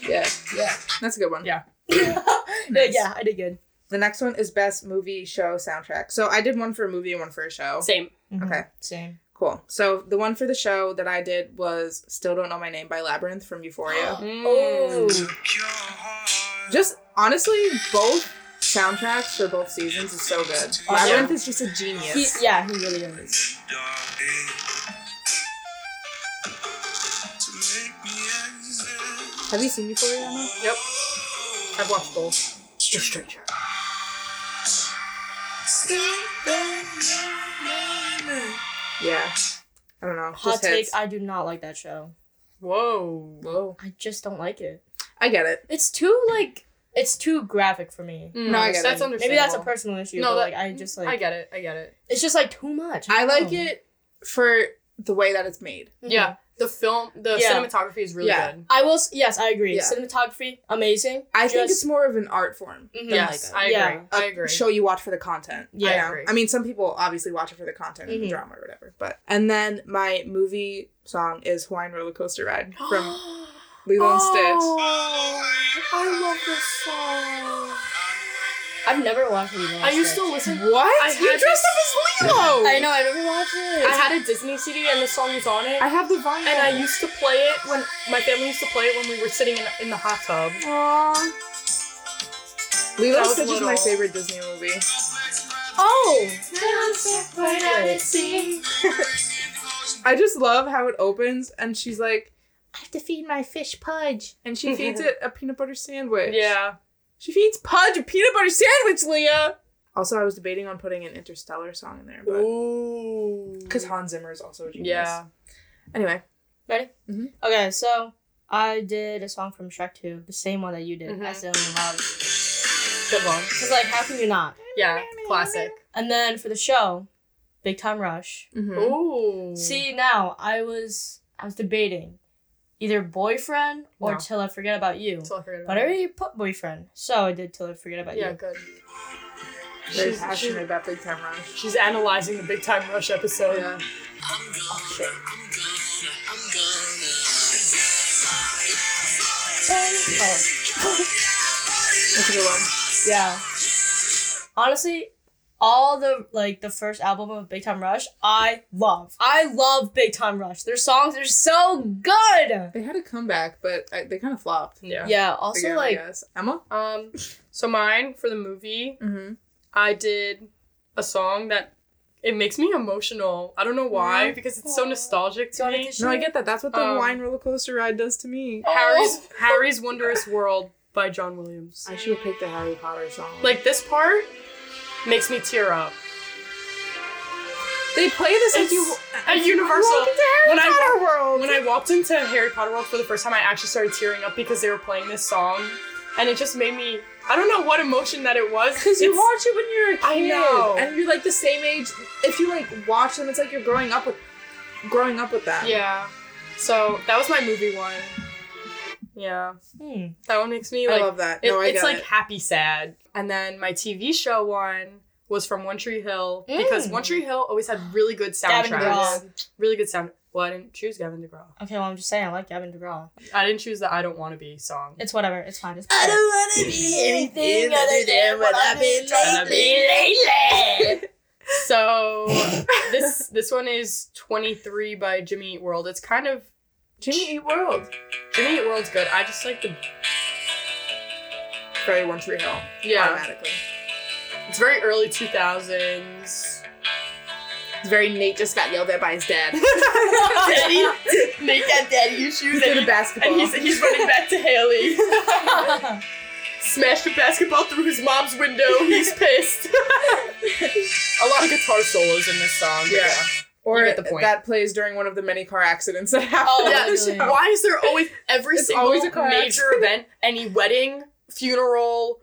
Yeah. Yeah. That's a good one. Yeah. Yeah, yeah, I did good. The next one is best movie show soundtrack. So I did one for a movie and one for a show. Same. Mm-hmm. Okay. Same. Cool. So the one for the show that I did was Still Don't Know My Name by Labrinth from Euphoria. Mm. Oh. just honestly, both soundtracks for both seasons is so good. Labrinth yeah. is just a He, genius. yeah, he really is. Have you seen Euphoria, Emma? Yep. I've watched both. The Stranger. Yeah. I don't know. Hot Just take, hits. I do not like that show. Whoa. Whoa. I just don't like it. I get it. It's too like it's too graphic for me. Mm. No, I get that's it. understandable. Maybe that's a personal issue. No, but that- like I just like I get it. I get it. it's just like too much. I like know. it for the way that it's made. Yeah. Mm-hmm. The film, the Yeah. cinematography is really Yeah. good. I will. Yes, I agree. Yeah. Cinematography, amazing. I think it's more of an art form. Mhm. than Yes, like I a, Yeah. agree. I agree. show you watch for the content. Yeah. you I agree. I mean, some people obviously watch it for the content and the drama or whatever. But and then my movie song is Hawaiian Roller Coaster Ride from Lilo and Stitch. I love this song. I've never watched Lilo. I used to listen. What? I you had dressed up as Lilo. I know. I never watched it. I had a Disney CD and the song was on it. I have the vinyl. and I used to play it when my family used to play it when we were sitting in, in the hot tub. Aww. Lilo That was Stitch is my favorite Disney movie. oh. I just love how it opens and she's like, I have to feed my fish Pudge. And she feeds it a peanut butter sandwich. Yeah. She feeds Pudge a peanut butter sandwich, Leah! Also, I was debating on putting an Interstellar song in there, but. Ooh. Because Hans Zimmer is also a genius. Yeah. Anyway. Ready? Mhm. Okay, so I did a song from Shrek 2, the same one that you did. Mhm. Accidentally Love. Good one. Cause like, how can you not? Yeah. Classic. And then for the show, Big Time Rush. Mm-hmm. Ooh. See now, I was I was debating either boyfriend or No. till I forget about you. Till I forget about But I already put boyfriend, so I did till I forget about Yeah, you. Yeah, good. Very She's- passionate she's- about Big Time Rush. She's analyzing the Big Time Rush episode. Yeah. I'm gonna, I'm gonna, I'm gonna. That's a good one. Yeah. Honestly, all the like the first album of Big Time Rush, I love. I love Big Time Rush. Their songs are so good. They had a comeback, but I, they kind of flopped. Yeah. Yeah. Also, Again, like guess. Emma? Um. So mine for the movie, Mm-hmm. I did a song that it makes me emotional. I don't know why because it's so nostalgic to Do you wanna me. No, I get that. That's what the Um, Hawaiian roller coaster ride does to me. Harry's Harry's Wondrous World by John Williams. I should have picked a Harry Potter song. Like this part makes me tear up. they play this It's as you at Universal. Welcome to Harry When I Potter World. When I walked into Harry Potter World for the first time, I actually started tearing up because they were playing this song, and it just made me. I don't know what emotion that it was. Because you watch it when you're a kid, I know. and you're like the same age. If you like watch them, it's like you're growing up with, growing up with that. Yeah. So that was my movie one. Yeah, hmm. that one makes me I love that. it- no, I it's get like it. happy sad. And then my TV show one was from One Tree Hill because Mm. One Tree Hill always had really good Gavin soundtracks. Really good sound. Well, I didn't choose Gavin DeGraw. Okay, well I'm just saying I like Gavin DeGraw. I didn't choose the I Don't Want to Be song. It's whatever. It's fine. It's I don't want to be anything other than what I've been trying to be lately. So this this one is 23 by Jimmy Eat World. It's kind of Jimmy Eat World. Jimmy Eat World's good. I just like the Very One Tree Hill. yeah. Automatically. It's very early 2000s. It's very Nate just got yelled at by his dad. Daddy, Nate got daddy issues, Through and, he- basketball. and he's he's running back to Haley. Smashed a basketball through his mom's window. He's pissed. a lot of guitar solos in this song. but Yeah. or You get the point. that plays during one of the many car accidents that happen. Oh, Yeah, the literally. show. Why is there always every It's single always a major accident. event, any wedding, funeral,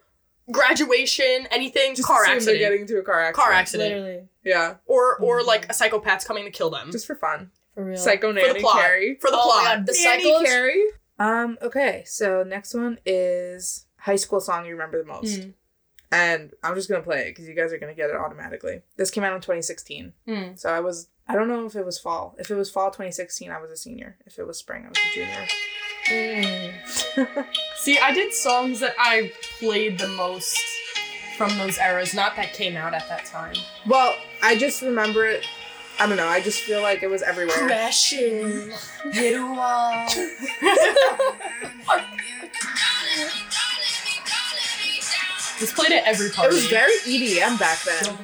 graduation, anything, Just car assume accident, they're getting into a car accident. car accident, Literally, Yeah, or or Mhm. like a psychopath's coming to kill them just for fun. for real. Psycho for the Nanny plot. Carrie. For the Oh my plot. God, the Nanny cycles. Carrie. Um. Okay. So next one is high school song you remember the most, Mm. and I'm just gonna play it because you guys are gonna get it automatically. This came out in 2016, Mm. so I was I don't know if it was fall. If it was fall 2016, I was a senior. If it was spring, I was a junior. Mm. See, I did songs that I played the most from those eras, not that came out at that time. Well, I just remember it. I don't know. I just feel like it was everywhere. Crashing, hit a wall. This played at every party. It was very EDM back then.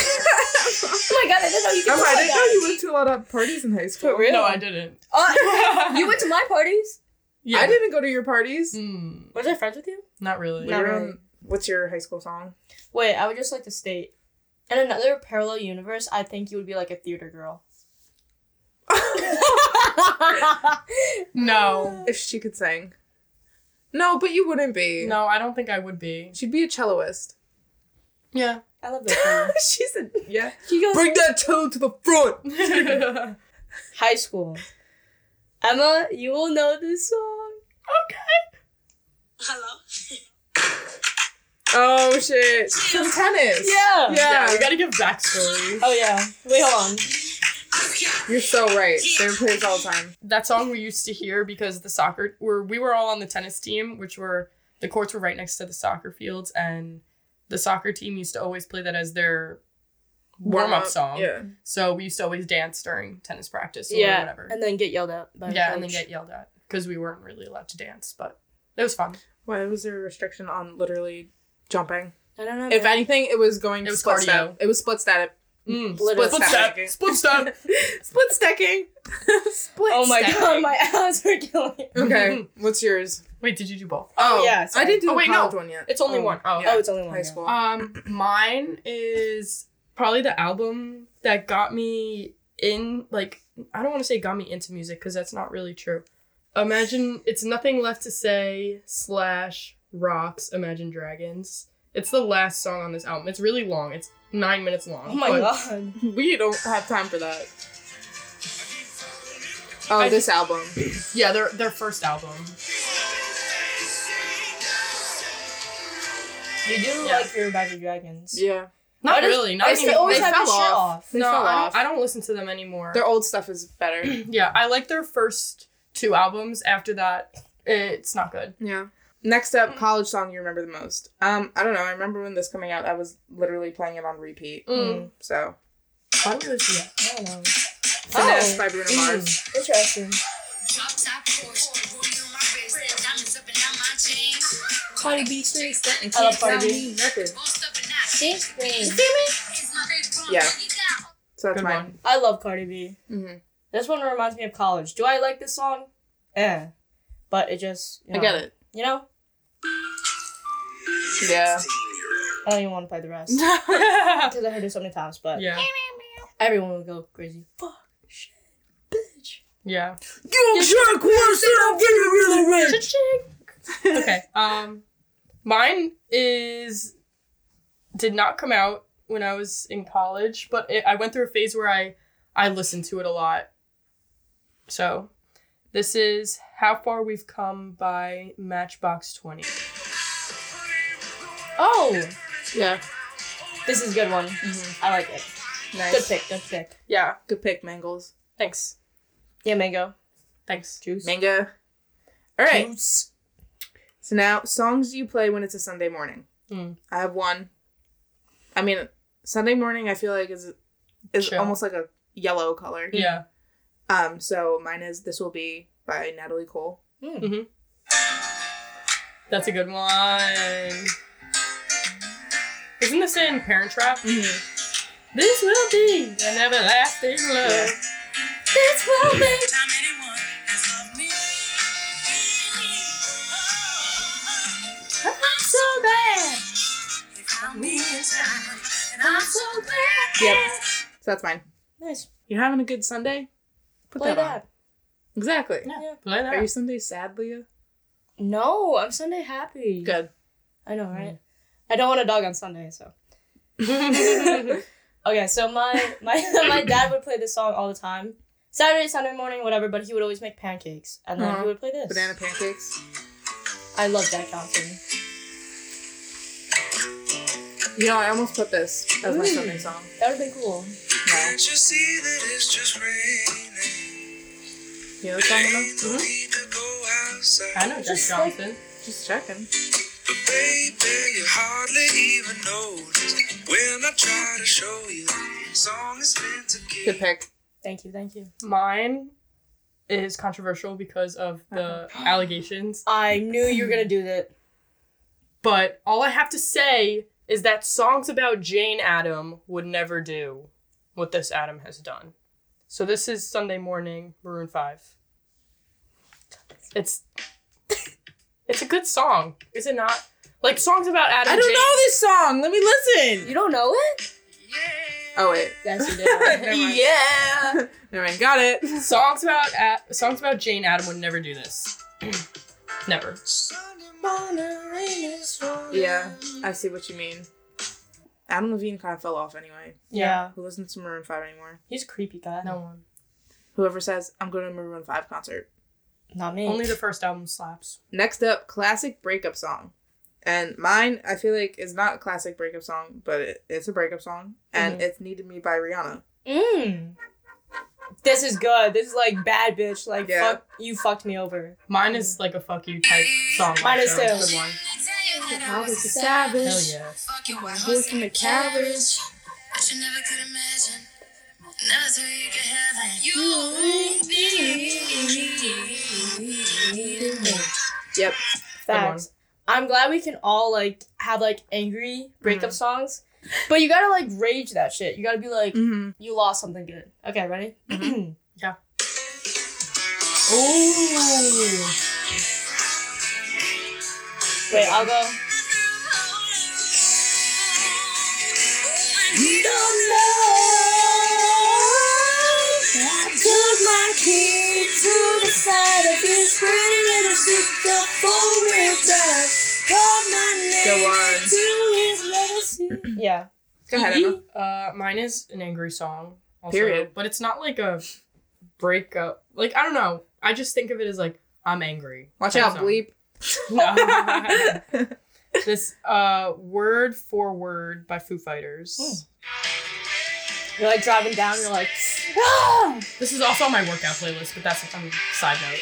Oh my god, I didn't know you could Oh, I didn't know you went to a lot of parties in high school. For real? No, I didn't. Uh, you went to my parties? Yeah. I didn't go to your parties. Mm, Was I friends with you? not really. Not really. what's your high school song? Wait, I would just like to state. In another parallel universe, I think you would be like a theater girl. No. If she could sing. No, but you wouldn't be. No, I don't think I would be. She'd be a celloist. Yeah. I love that for she said, yeah. She goes Bring that cello to the front. high school. Emma, you will know this song. Okay. Hello. Oh, shit. From tennis. Yeah. Yeah. yeah, we gotta give backstory. Oh yeah. Wait, hold on. You're so right. They would play this all the time. That song we used to hear because the soccer were we were all on the tennis team, which were the courts were right next to the soccer fields, and the soccer team used to always play that as their warm up song. Yeah. So we used to always dance during tennis practice or Yeah. whatever. And then get yelled at by the yeah, and then get yelled at because we weren't really allowed to dance, but it was fun. Why was there a restriction on literally jumping? I don't know. If man. anything, it was going It was split cardio. step. It was split step. Mm. Literally. Split step. Split step. split stacking. split Oh my stacking. god, my abs are killing. me. Okay, what's yours? Wait, did you do both? Oh, yeah, I didn't do Oh, the wait, no. college one yet. It's only Oh. one. Oh, Yeah. Oh, it's only one. High yeah. school. Um, mine is probably the album that got me in. Like, I don't want to say got me into music because that's not really true. Imagine it's nothing left to say slash rocks. Imagine Dragons. It's the last song on this album. It's really long. It's nine minutes long. Oh my god. we don't have time for that. Oh, I- this album. Yeah, their their first album. You do Yeah. like your Imagine Dragons. Yeah. Not Why does- really. Not They even. always they have fell the off. off. They no, fell I off. don't, I don't listen to them anymore. Their old stuff is better. yeah, I like their first two albums. After that, it's not good. yeah. Next up, college song you remember the most. Um, I don't know. I remember when this coming out. I was literally playing it on repeat. Mm. So, Why would I do that? I don't know. finesse Oh. by Bruno Mm. Mars. Interesting. Cardi B straight stunting. I love Cardi B. Record. Bossed up and out. See? It's my big brother. Yeah. So that's Good mine. one. I love Cardi B. hmm This one reminds me of college. Do I like this song? Eh. But it just. You I get it. You know? Yeah. I don't even want to play the rest. Because I heard it so many times, but yeah. everyone will go crazy. Fuck, shit, bitch. Yeah. You jerk horse, I'm getting really rich. okay. Um, mine is did not come out when I was in college, but it, I went through a phase where I I listened to it a lot. So, this is "How Far We've Come" by Matchbox Twenty. Oh, Yeah. this is a good one. Mhm. I like it. Nice. Good pick, good pick. Yeah. Good pick, Mangels. Thanks. Yeah, mango. Thanks. Juice. Mango. All right. Juice. So now, songs you play when it's a Sunday morning. Hmm. I have one. I mean, Sunday morning. I feel like is is Chill. almost like a yellow color. Yeah. Um. So mine is "This Will Be" by Natalie Cole. Mm. That's a good one. Isn't this in Parent Trap? Mm-hmm. This will be an everlasting love. Yeah. This will be. I'm so glad. Yep. So that's mine. Nice. You're having a good Sunday. Put Play that, on. Exactly. Yeah. Play that. Are you. Sunday sad, Leah? No, I'm Sunday happy. Good. I know, right? I don't want a dog on Sunday, so. Okay, so my my my dad would play this song all the time. Saturday, Sunday morning, whatever, but he would always make pancakes. And then Uh-huh. he would play this. Banana pancakes. I love that Johnson. You know, I almost put this as my Sunday song. That would have been cool. No. Can't you see that it's just raining? You know the song enough? Ain't no need to go outside. I know Jack Just Johnson. Just checking. But baby, you hardly even notice when I try to show you song is meant to Good pick. Thank you, thank you. Mine is controversial because of the uh-huh. allegations. I knew you were gonna do that. But all I have to say is that songs about Jane Adam would never do what this Adam has done. So this is Sunday morning, Maroon Five. It's it's a good song, is it not? Like songs about Adam. I don't Jane- know this song. Let me listen. You don't know it? Oh wait. Yes, you Never did. mind. Yeah. Never mind. Got it. songs about A- songs about Jane Adam would never do this. never. Yeah, I see what you mean. Adam Levine kind of fell off anyway. yeah. Who listens to Maroon 5 anymore? He's a creepy guy. No one. Whoever says, I'm going to a Maroon 5 concert. Not me. Only the first album slaps. Next up, classic breakup song. And mine, I feel like, is not a classic breakup song, but it, it's a breakup song. And Mhm. it's Needed Me by Rihanna. Mm. This is good. This is like bad bitch. Like Yeah. fuck you fucked me over. Mine is like a fuck you type song. Mine is so it's a too. Good one. I was a savage. Hell yeah. Fuck you, white Horse in the carriage. But you never could imagine. Never thought you could have it. You Yep. Facts. I'm glad we can all like have like angry breakup Mhm. songs, but you gotta like rage that shit. You gotta be like, Mm-hmm. you lost something good. Okay, ready? Yeah. Ooh. Wait, I'll go. You don't. I took my kid to the side of his pretty little sister for real time. Called my name Go on. to his little sister. Yeah. Go ahead, Emma. Uh, mine is an angry song. Also, Period. But it's not like a breakup. Like I don't know. I just think of it as like I'm angry. Watch out, song. bleep. This uh word for word by Foo Fighters. Hmm. You're like driving down, you're like, ah! This is also on my workout playlist, but that's a um, side note.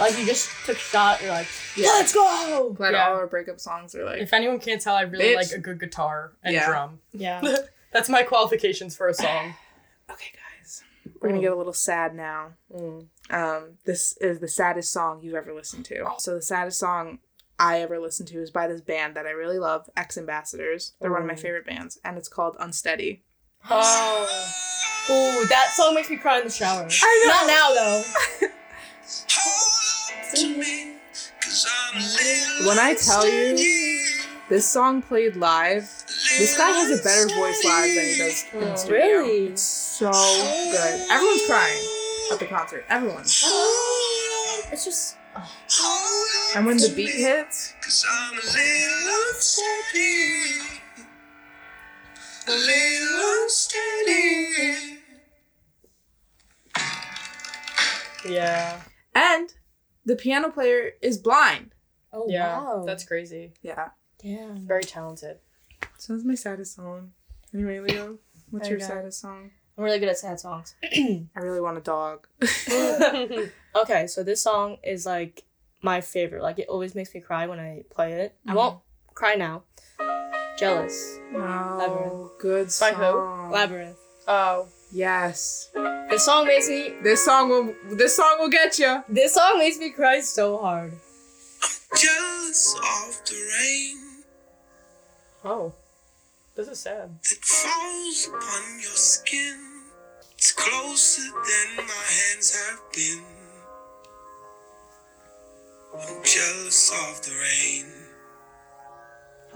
Like you just took a shot, you're like, Yeah. let's go! Glad Yeah. all our breakup songs are like. If anyone can't tell, I really Bitch. like a good guitar and Yeah. drum. Yeah. That's my qualifications for a song. Okay, guys. We're gonna get a little sad now. Mm. Um, this is the saddest song you've ever listened to. So the saddest song I ever listened to is by this band that I really love, X Ambassadors. They're one of my Oh. favorite bands, and it's called Unsteady. Oh. Ooh, that song makes me cry in the shower. I know. Not now though. When I tell you, this song played live. This guy has a better voice live than he does in Oh, studio. really? It's so good. Everyone's crying at the concert. Everyone. It's just And when the beat hits, Cause I'm a little unsteady. A little unsteady. Yeah. and the piano player is blind. oh Yeah. wow. That's crazy. Yeah. damn. Very talented. So that's my saddest song. Anyway, Leo, what's your Okay. saddest song? I'm really good at sad songs. I really want a dog. okay, so this song is like my favorite. Like it always makes me cry when I play it. I won't mm-hmm. cry now. Jealous. Oh, good song. By who? Labrinth. oh. Yes. This song makes me This song will. This song will get you. this song makes me cry so hard. Jealous of the rain Oh. This is sad. that falls upon your skin. It's closer than my hands have been. I'm jealous of the rain.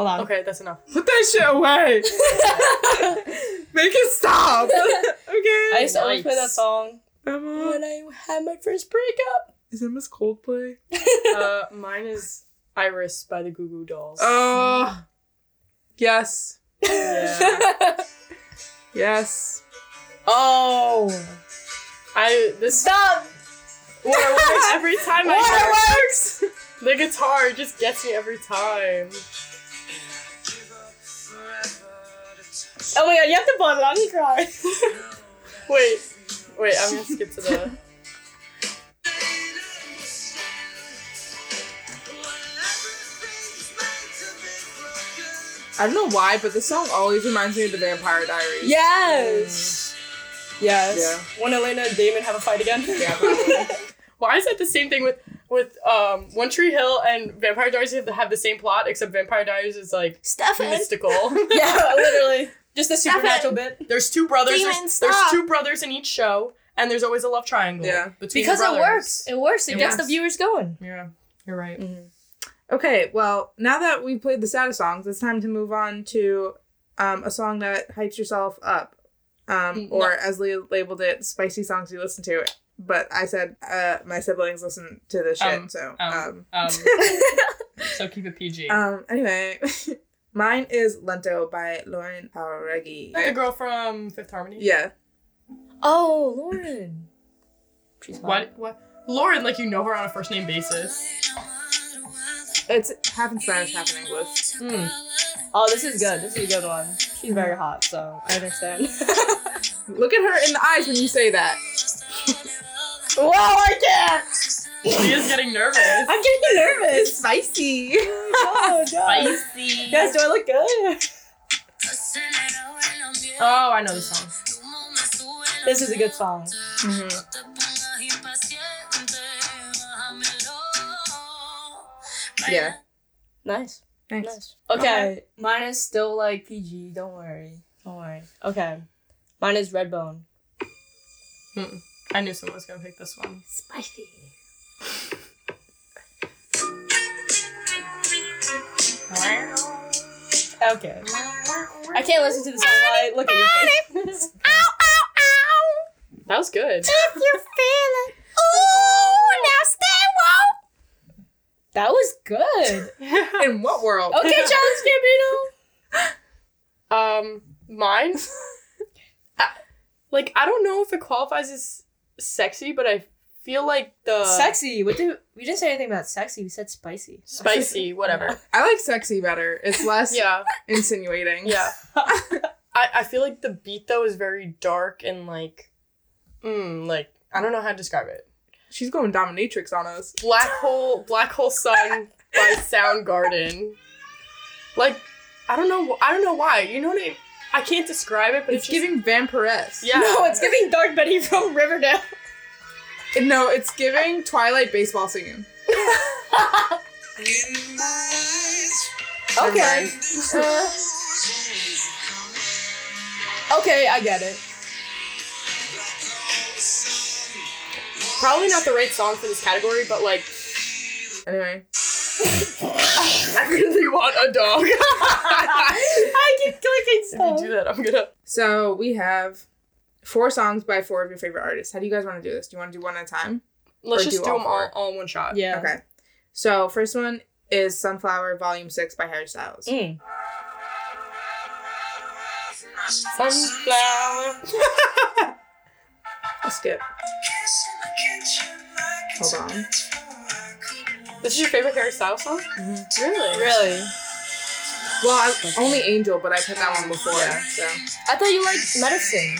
Hold on. Okay, that's enough. Put that shit away. Make it stop. okay. I used to always play that song Emma. when I had my first breakup. Is Emma's Coldplay? uh, mine is Iris by the Goo Goo Dolls. Oh. Yes. Yeah. Yes. oh. I this Stop. waterworks every time I hear Waterworks. the guitar just gets me every time. Oh my god, you have to pause it. I'm gonna cry. Wait, wait, I'm gonna skip to the. I don't know why, but this song always reminds me of the Vampire Diaries. Yes. Yes. Yeah. When Elena and Damon have a fight again. Yeah. Why is that the same thing with with um One Tree Hill and Vampire Diaries have, have the same plot except Vampire Diaries is like Stefan. mystical. yeah, literally. Just a supernatural bit. There's two brothers. Demon, There's, there's stop. two brothers in each show, and there's always a love triangle. Yeah. between Because the it brothers. works. It works. It It gets works. the viewers going. Yeah, you're right. Okay, well, now that we've played the saddest songs, it's time to move on to um, a song that hypes yourself up. Um, Mm, or as Leah labeled it, spicy songs you listen to. But I said uh, my siblings listen to this shit, Um, so. Um, Um, um, so keep it PG. um, anyway, mine is Lento by Lauren Jauregui. the girl from Fifth Harmony. Yeah. Oh, Lauren. She's fine. What? What? Lauren, like you know her on a first name basis. It's half in Spanish, half in English. Hmm. Oh, this is good. This is a good one. She's very hot, so I understand. Look at her in the eyes when you say that. Whoa, I can't. She is getting nervous. I'm getting nervous. Spicy. Oh, God. Spicy. Guys, do I look good? Oh, I know the song. This is a good song. Mhm. Yeah. Nice. Thanks. Nice. Okay, mine is still like PG. Don't worry. Don't worry. Okay. Mine is Redbone. Mm-mm. I knew someone was gonna pick this one. Spicy. Okay. I can't listen to the song while I look at your face. Ow, ow, ow. That was good. Ooh! Now stay wolf. That was good. In what world? Okay, Childish Gambino. Um, mine. I, like I don't know if it qualifies as sexy, but I feel like the Sexy. What do we didn't say anything about sexy? We said spicy. spicy, whatever. I like sexy better. It's less Yeah, insinuating. yeah. I I feel like the beat though is very dark and like, mm, like I don't know how to describe it. She's going dominatrix on us. Black hole, Black Hole Sun by Soundgarden. Like, I don't know. I don't know why. You know what I? I can't describe it, but It's it's, just, giving vampiress. Yeah. No, it's giving Dark Betty from Riverdale. No, it's giving Twilight baseball scene. Okay. Uh, okay, I get it. probably not the right song for this category, but like, Anyway, I really want a dog. I keep clicking if you do that, I'm gonna. so we have four songs by four of your favorite artists. How do you guys want to do this? Do you want to do one at a time? Let's just do do all them all, all in one shot. Yeah. Okay. So first one is Sunflower Volume Six by Harry Styles. Mm. Sunflower. I'll skip. Hold on. This is your favorite Harry Styles song? Really? Really? Well, I, only Angel, but I put that one before, so I thought you liked medicine.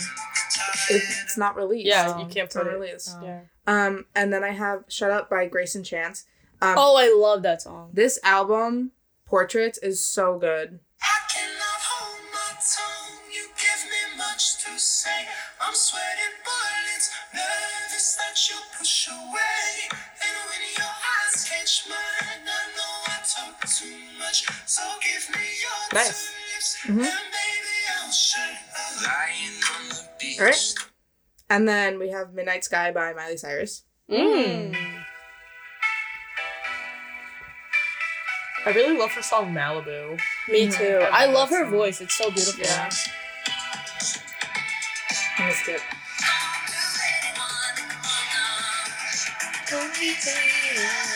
It's not released. Yeah, Um, you can't it's put not it. released. Yeah. Um, and then I have Shut Up by Greyson Chance. Um, Oh, I love that song. This album, Portraits, is so good. I cannot hold my tongue. You give me much to say. I'm sweating bullets, nervous that you push away. And when your eyes catch mine, I know I talk too much. So give me your Nice. two lips, and baby I'll shut up. Lying on the beach. All right. And then we have Midnight Sky by Miley Cyrus. Mm. I really love her song Malibu. Me too. I I love love her song. voice. It's so beautiful. Yeah. I'm gonna skip.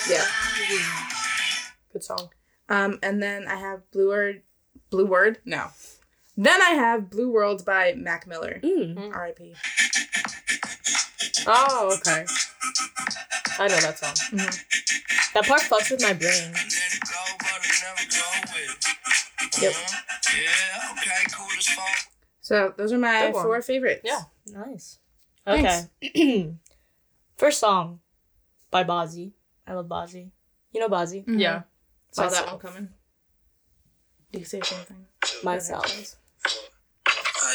Yeah. Good song. Um, and then I have Blue Word. Blue Word? No. Then I have Blue Worlds by Mac Miller. Mm. R.I.P. Oh, okay. I know that song. That part fucks with my brain. Let it go, but I'll never go with it. Yep. Yeah, okay, cool as fuck. So those are my four favorites. Yeah. Nice. Okay. First song by Bazzi. I love Bazzi. You know Bazzi? Mhm. Yeah. Saw that one coming. You say something. Myself.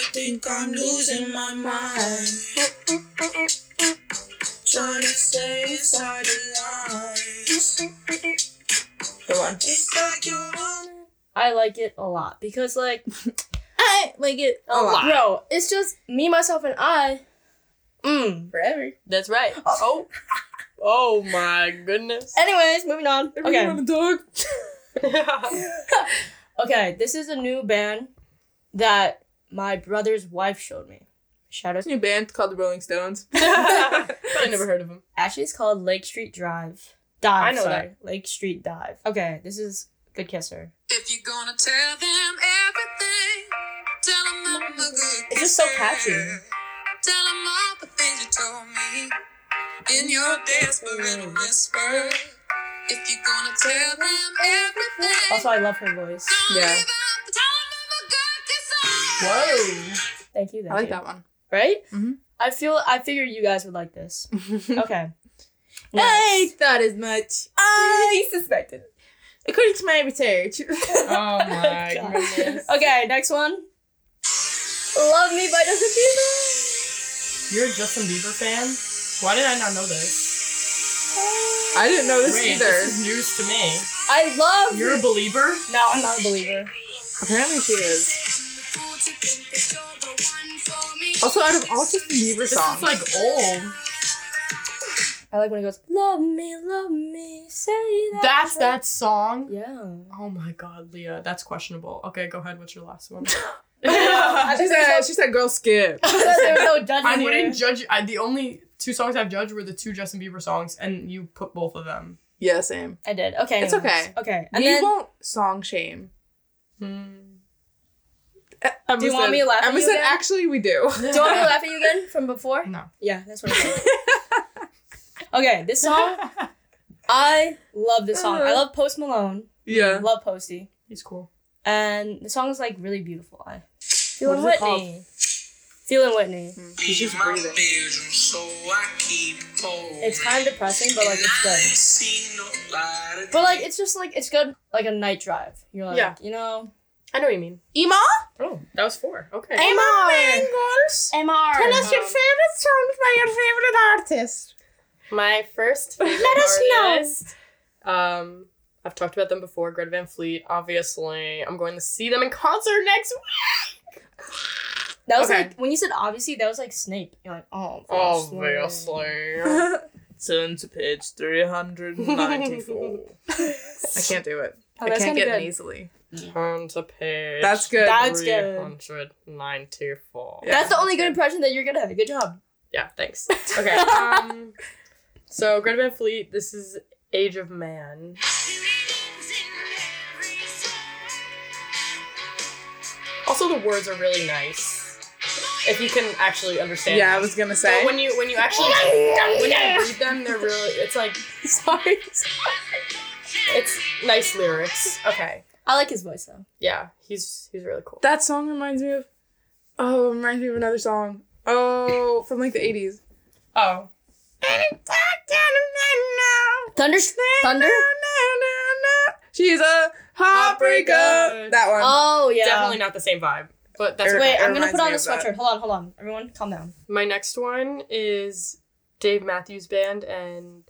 I think I'm losing my mind. Trying to stay inside the lines. Go on. It's like you're I like it a lot because like I like it a lot. bro, it's just me, myself, and I. Mm. Forever. That's right. Oh. Oh my goodness. Anyways, moving on. Okay. dog. Okay, this is a new band that my brother's wife showed me. Shout out. to New band called the Rolling Stones. I never heard of them. Actually, it's called Lake Street Drive. Dive. I know sorry. Lake Street Dive. Okay, this is Good Kisser. If you're gonna tell them everything, tell them I'm a good It's just so catchy. Tell them all the things you told me in your desperate whisper. If you're gonna tell them everything, Also, I love her voice. Yeah. Whoa. Thank you. Thank I like you. that one. Right? Mhm. I feel. I figured you guys would like this. Okay. I Next. thought as much. I suspected. According to my research. Oh my God. goodness. Okay, next one. Love Me by Justin Bieber. You're a Justin Bieber fan? Why did I not know this? I didn't know this Wait, either. this is news to me. I love. You're a believer? no, I'm not a believer. Apparently she is. Also, out of all Justin Bieber This songs, is like old. I like when he goes, "Love me, love me, say that." That's that song. Yeah. Oh my god, Leah, that's questionable. Okay, go ahead. What's your last one? I she said, there's she said, "Girl, skip." no, there no judgment I here. wouldn't judge. I, the only two songs I've judged were the two Justin Bieber songs, and you put both of them. yeah, same. I did. Okay. It's okay. Okay. And we then won't song shame. Hmm. Emma Do you want said- me to laugh at Emma said, again? "Actually, we do." do you want me to laugh at you again from before? No. Yeah, that's what I said. okay, this song. I love this song. I love Post Malone. yeah. I love Posty. He's cool. And the song is like really beautiful. I feeling What is it Whitney. Feeling Whitney. Hmm. He's just breathing. bedroom, so I keep home. It's kind of depressing, but like it's good. seen no light of But like it's just like it's good like a night drive. You're like, Yeah. you know. I know what you mean. Emma, Oh, that was four. Okay. Emma Mangels. MR. Tell us your favorite songs by your favorite artist. My first favorite Let us know. Um, I've talked about them before. Greta Van Fleet, obviously. I'm going to see them in concert next week. That was Okay. like when you said obviously that was like Snape. You're like, oh obviously. Obviously. Turn to page 394. I can't do it. Oh, I can't get good. easily. Turn to page. That's good. That's good. 394. Yeah, That's the only that's good good. impression that you're gonna. Good job. Yeah, thanks. Okay. Um, so Greta Van Fleet. This is Age of Man. Also, the words are really nice. If you can actually understand. Yeah, I was gonna But say. when you when you actually when you read them, they're really. It's like Sorry. it's nice lyrics. Okay. I like his voice though. Yeah, he's he's really cool. that song reminds me of. Oh, it reminds me of another song. Oh, from like the 80s. Oh. Thunder. Thunder. She's a heartbreaker. Heartbreaker. That one. Oh yeah. Definitely not the same vibe. But that's Or- Wait, It I'm gonna reminds put on me a of that. sweatshirt. Hold on, hold on. Everyone, calm down. My next one is Dave Matthews Band, and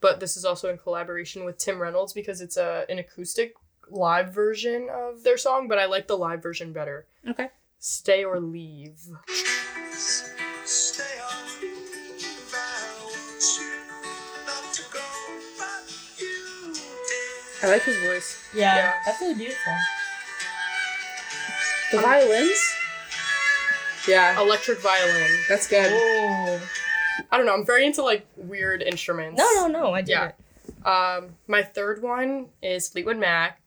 but this is also in collaboration with Tim Reynolds because it's a an acoustic live version of their song, but I like the live version better. Okay. Stay or leave. Stay on, but I want you not to go, but you did. I like his voice. Yeah, Yeah. that's really beautiful. The violins? Yeah, Electric violin. that's good. Oh. I don't know. I'm very into like weird instruments. No, no, no. I did Yeah. it. Um, my third one is Fleetwood Mac,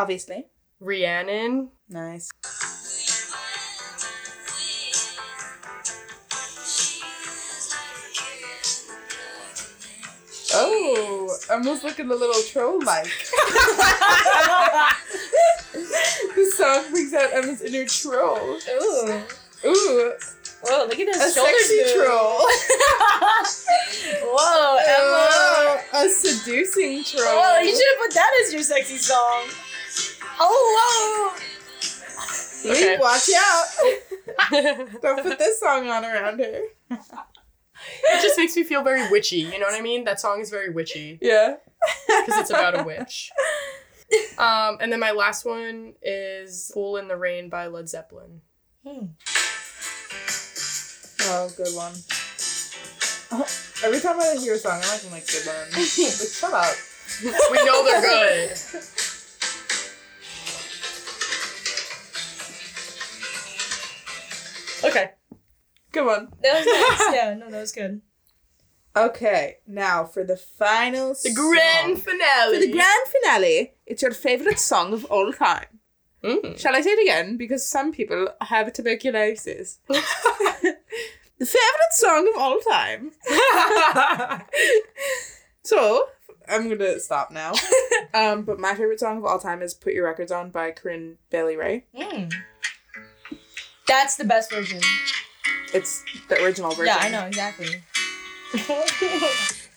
Obviously. Rhiannon. Nice. Oh, almost looking a little troll like. this song brings out Emma's inner troll. Ooh. Ooh, Whoa, look at a this shoulder sexy move. troll. Whoa, Emma. Oh, a seducing troll. Well, you should have put that as your sexy song. Oh, whoa. Okay. watch out. Don't put this song on around her. It just makes me feel very witchy. You know what I mean? That song is very witchy Yeah. because it's about a witch. Um, and then my last one is "Fool in the Rain" by Led Zeppelin. Hmm. Oh, good one. Oh, every time I hear a song, I'm like, like good one. like, shut up. We know they're good. Good one. That was nice. yeah, no, that was good. Okay, now for the final The grand song. finale. For the grand finale, it's your favorite song of all time. Mm. Shall I say it again? Because some people have tuberculosis. the favorite song of all time. So, I'm gonna stop now. um, but my favorite song of all time is "Put Your Records On" by Corinne Bailey Rae. Mm. That's the best version. It's the original version. Yeah, I know exactly.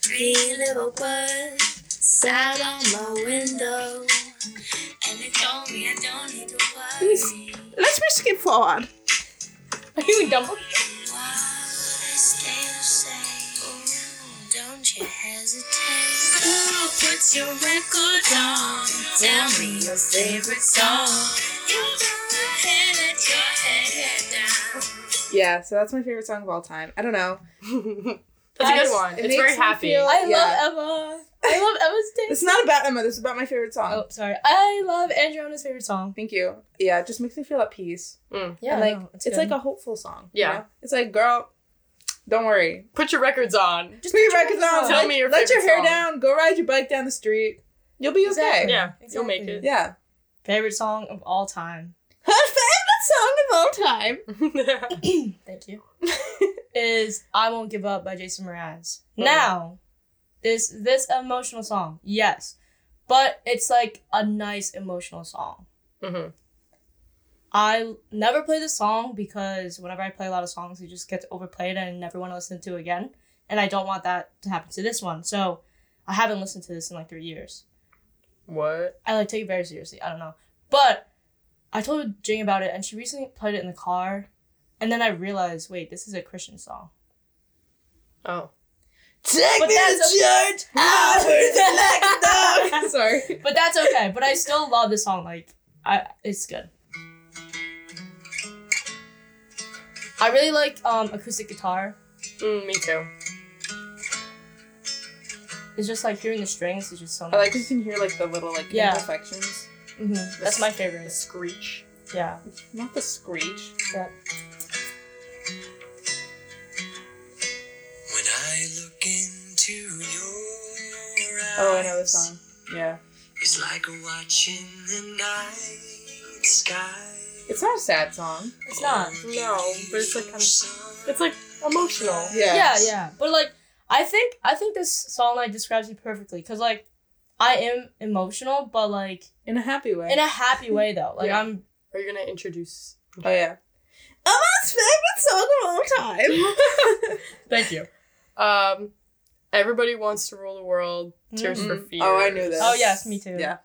Three little birds sat on my window, and they told me I don't need to worry. Let's me skip forward. Are you dumb? Why would I stay the same? Don't you hesitate. Ooh, put your record on. Tell me your favorite song. Yeah, so that's my favorite song of all time. I don't know. That's a I- good one. it It's very happy. feel- I Yeah. love Emma. I love Emma's taste. It's not about Emma. This is about my favorite song. Oh, sorry. I love Andrianna's favorite song. Thank you. Yeah, it just makes me feel at peace. Mm. Yeah, and like no, it's, good. like a hopeful song. you Yeah. know? It's like, girl, don't worry. Put your records on. Just put your records on. Tell let, me your let your hair song. down. Go ride your bike down the street. You'll be okay. Exactly. Yeah, you'll make it. Yeah. favorite song of all time. Song of all time. Thank you. is "I Won't Give Up" by Jason Mraz. Now, this this emotional song, yes, but it's like a nice emotional song. hmm I never play this song because whenever I play a lot of songs, it just gets overplayed and I never want to listen to it again. And I don't want that to happen to this one. So I haven't listened to this in like three years. What? I like take it very seriously. I don't know. But I told Jing about it and she recently played it in the car. And then I realized, wait, this is a Christian song. Oh. Take But me to church. I was like a. Sorry. But that's okay. but I still love this song. Like, I it's good. I really like um acoustic guitar. Mm, me too. It's just like hearing the strings is just so I nice. like you can hear like the little like Yeah. imperfections. Hmm That's my The favorite. screech. Yeah. Not the screech. yeah. When I look into your eyes, Oh, I know this song. Yeah. It's like watching the night sky. It's not a sad song. It's not. No, but it's like kind of. It's like emotional. Yeah. Yeah, yeah. But like I think I think this song like describes me perfectly cuz like I am emotional but like In a happy way. in a happy way though. Like Yeah. I'm Are you gonna introduce? oh yeah. Emma's favorite song of all time. Thank you. Um, everybody wants to rule the world. Tears for Mhm. Fears. Oh, I knew this. Oh yes, me too. yeah.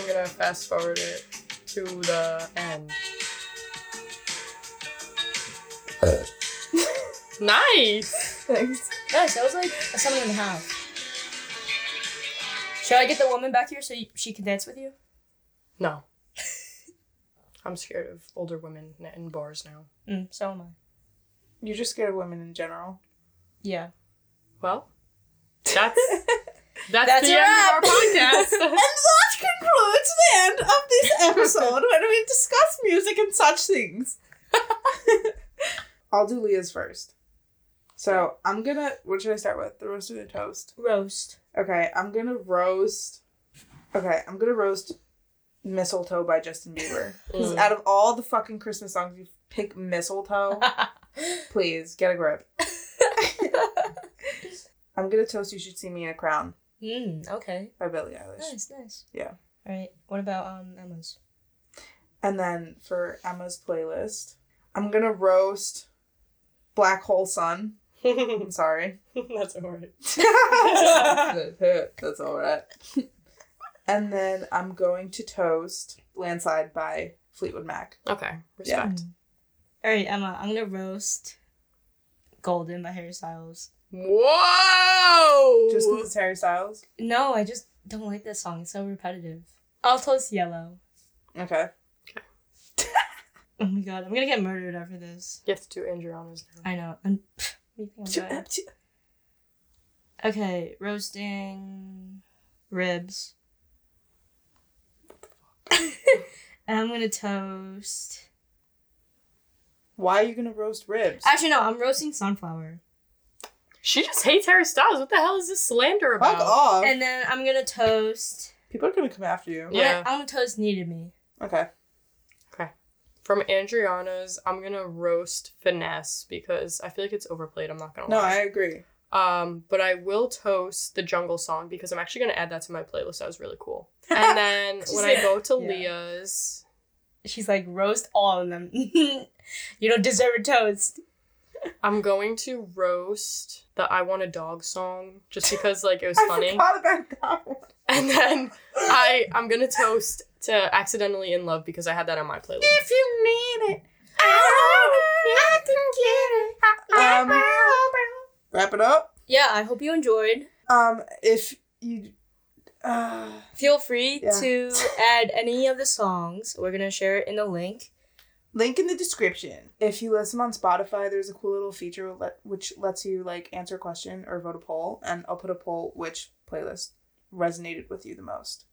I'm gonna fast forward it to the end. Nice. Thanks. Nice. That was like a seven and a half. Should I get the woman back here so y- she can dance with you? No. I'm scared of older women in bars now. Mm, so am I. You're just scared of women in general. Yeah. Well, that's that's, That's the end wrap. of our podcast. And that concludes the end of this episode when we discuss music and such things. I'll do Leah's first. So I'm gonna. What should I start with? The roast or the toast? Roast. Okay, I'm gonna roast. Okay, I'm gonna roast "Mistletoe" by Justin Bieber. Because Mm. out of all the fucking Christmas songs, you pick "Mistletoe." Please get a grip. I'm gonna toast "You Should See Me in a Crown" Mm, okay. by Billie Eilish. Nice, nice. Yeah. All right. What about um Emma's? And then for Emma's playlist, I'm gonna roast Black Hole Sun. I'm sorry. That's alright. That's all right. And then I'm going to toast Landslide by Fleetwood Mac. Okay, respect. Mm. All right, Emma. I'm gonna roast Golden by Harry Styles. Whoa! Just because it's Harry Styles. No, I just don't like that song. It's so repetitive. I'll toast Yellow. Okay. Okay. Oh my god, I'm gonna get murdered after this. you have to do Andrianna's now. I know. I'm. You think I'm bad? Okay, roasting ribs. and I'm gonna toast. Why are you gonna roast ribs? Actually, no, I'm roasting sunflower. She just hates Harry Styles. What the hell is this slander about? Fuck about? off. And then I'm gonna toast. People are gonna come after you. Yeah. I'm gonna toast needed me. Okay. From Andrianna's, I'm gonna roast Finesse because I feel like it's overplayed. I'm not gonna No, lie. I agree. Um, but I will toast the Jungle Song because I'm actually gonna add that to my playlist. That was really cool. And then when I go to Yeah. Leah's, She's like roast all of them. you don't deserve a toast. I'm going to roast the "I Want a Dog" song just because like it was I funny. forgot about that one. And then I I'm gonna toast to "Accidentally in Love" because I had that on my playlist. If you need it, I can get it. Um, wrap it up. Yeah, I hope you enjoyed. Um, if you, uh, Feel free Yeah. to add any of the songs. We're gonna share it in the link. link in the description. If you listen on Spotify, there's a cool little feature let, which lets you like answer a question or vote a poll, and I'll put a poll which playlist resonated with you the most.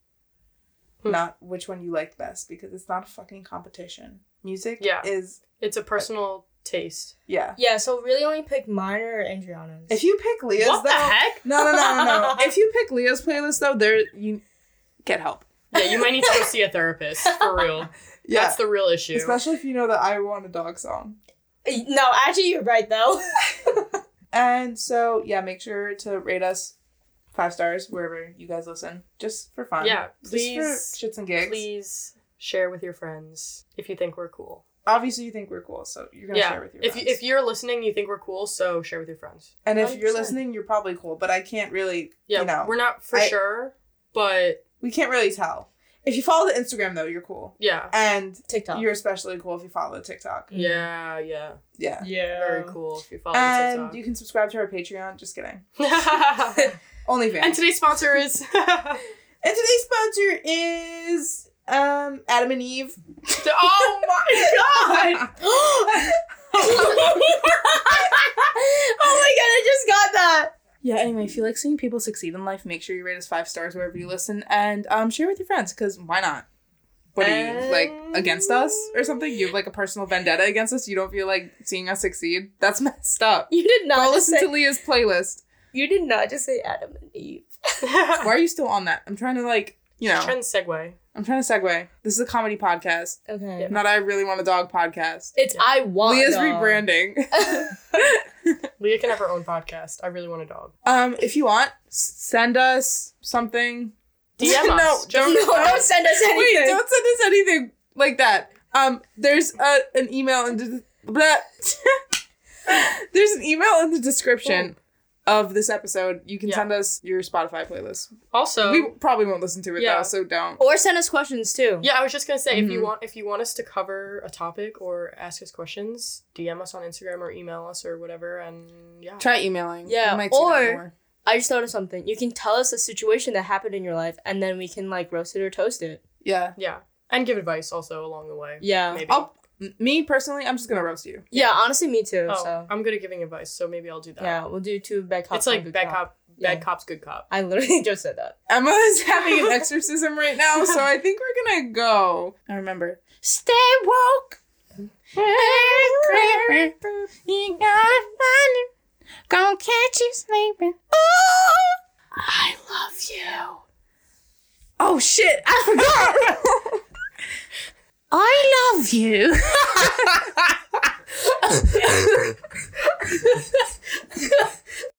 Hmm. Not which one you liked best because it's not a fucking competition. Music Yeah. is It's a personal taste. yeah. Yeah, so really only pick mine or Andrianna's. If you pick Leah's what though, the heck? no, no, no, no, no. if you pick Leah's playlist though, there you get help. Yeah, you might need to go see a therapist for real. Yeah, That's the real issue. especially if you know that I want a dog song. no, actually, you're right though. And so yeah, make sure to rate us five stars wherever you guys listen, just for fun. yeah, just please, for shits and gigs. please share with your friends if you think we're cool. Obviously, you think we're cool, so you're gonna yeah, share with your if friends. you, if you're listening, you think we're cool, so share with your friends. and if you're listening, you're probably cool. But I can't really, Yeah, you know, we're not for I- sure, but we can't really tell. If you follow the Instagram though, you're cool, yeah, and TikTok. you're especially cool if you follow the TikTok. yeah, yeah, Yeah. yeah. very cool. If you follow And TikTok. you can subscribe to our Patreon. Just kidding. and today's sponsor is. And today's sponsor is um Adam and Eve. oh my god! oh my god, I just got that. Yeah, anyway, if you like seeing people succeed in life, make sure you rate us five stars wherever you listen and um share with your friends, because why not? What are you, like, against us or something? You have like a personal vendetta against us? You don't feel like seeing us succeed? That's messed up. You did not Go listen say, to Leah's playlist. You did not just say Adam and Eve. Why are you still on that? I'm trying to like, you know, Trying to segue. I'm trying to segue. This is a comedy podcast, Okay. not I really want a dog podcast. It's I want. Leah's dog. rebranding. Leah can have her own podcast. I really want a dog. um, if you want, send us something. DM no, us. don't, no, don't send us anything. Wait, don't send us anything like that. Um, there's a, an email in the there's an email in the description of this episode. You can Yeah. send us your Spotify playlist. Also, we probably won't listen to it yeah. though, so don't. Or send us questions too. yeah, I was just gonna say if you Mhm. want if you want us to cover a topic or ask us questions, DM us on Instagram or email us or whatever, and yeah. Try emailing. Yeah, You might see that or- more. I just thought of something. You can tell us a situation that happened in your life, and then we can like roast it or toast it. yeah. Yeah, and give advice also along the way. Yeah. Maybe. I'll, m- me personally, I'm just gonna roast you. Yeah, honestly, me too. oh, so I'm good at giving advice, so maybe I'll do that. yeah, we'll do two bad cops. it's like good bad cop, bad Yeah. cops, good cop. I literally just said that. Emma is having an exorcism right now, so I think we're gonna go. I remember. Stay woke. You gotta find it. Gonna catch you sleeping. Oh, I love you. Oh shit! I forgot. I love you.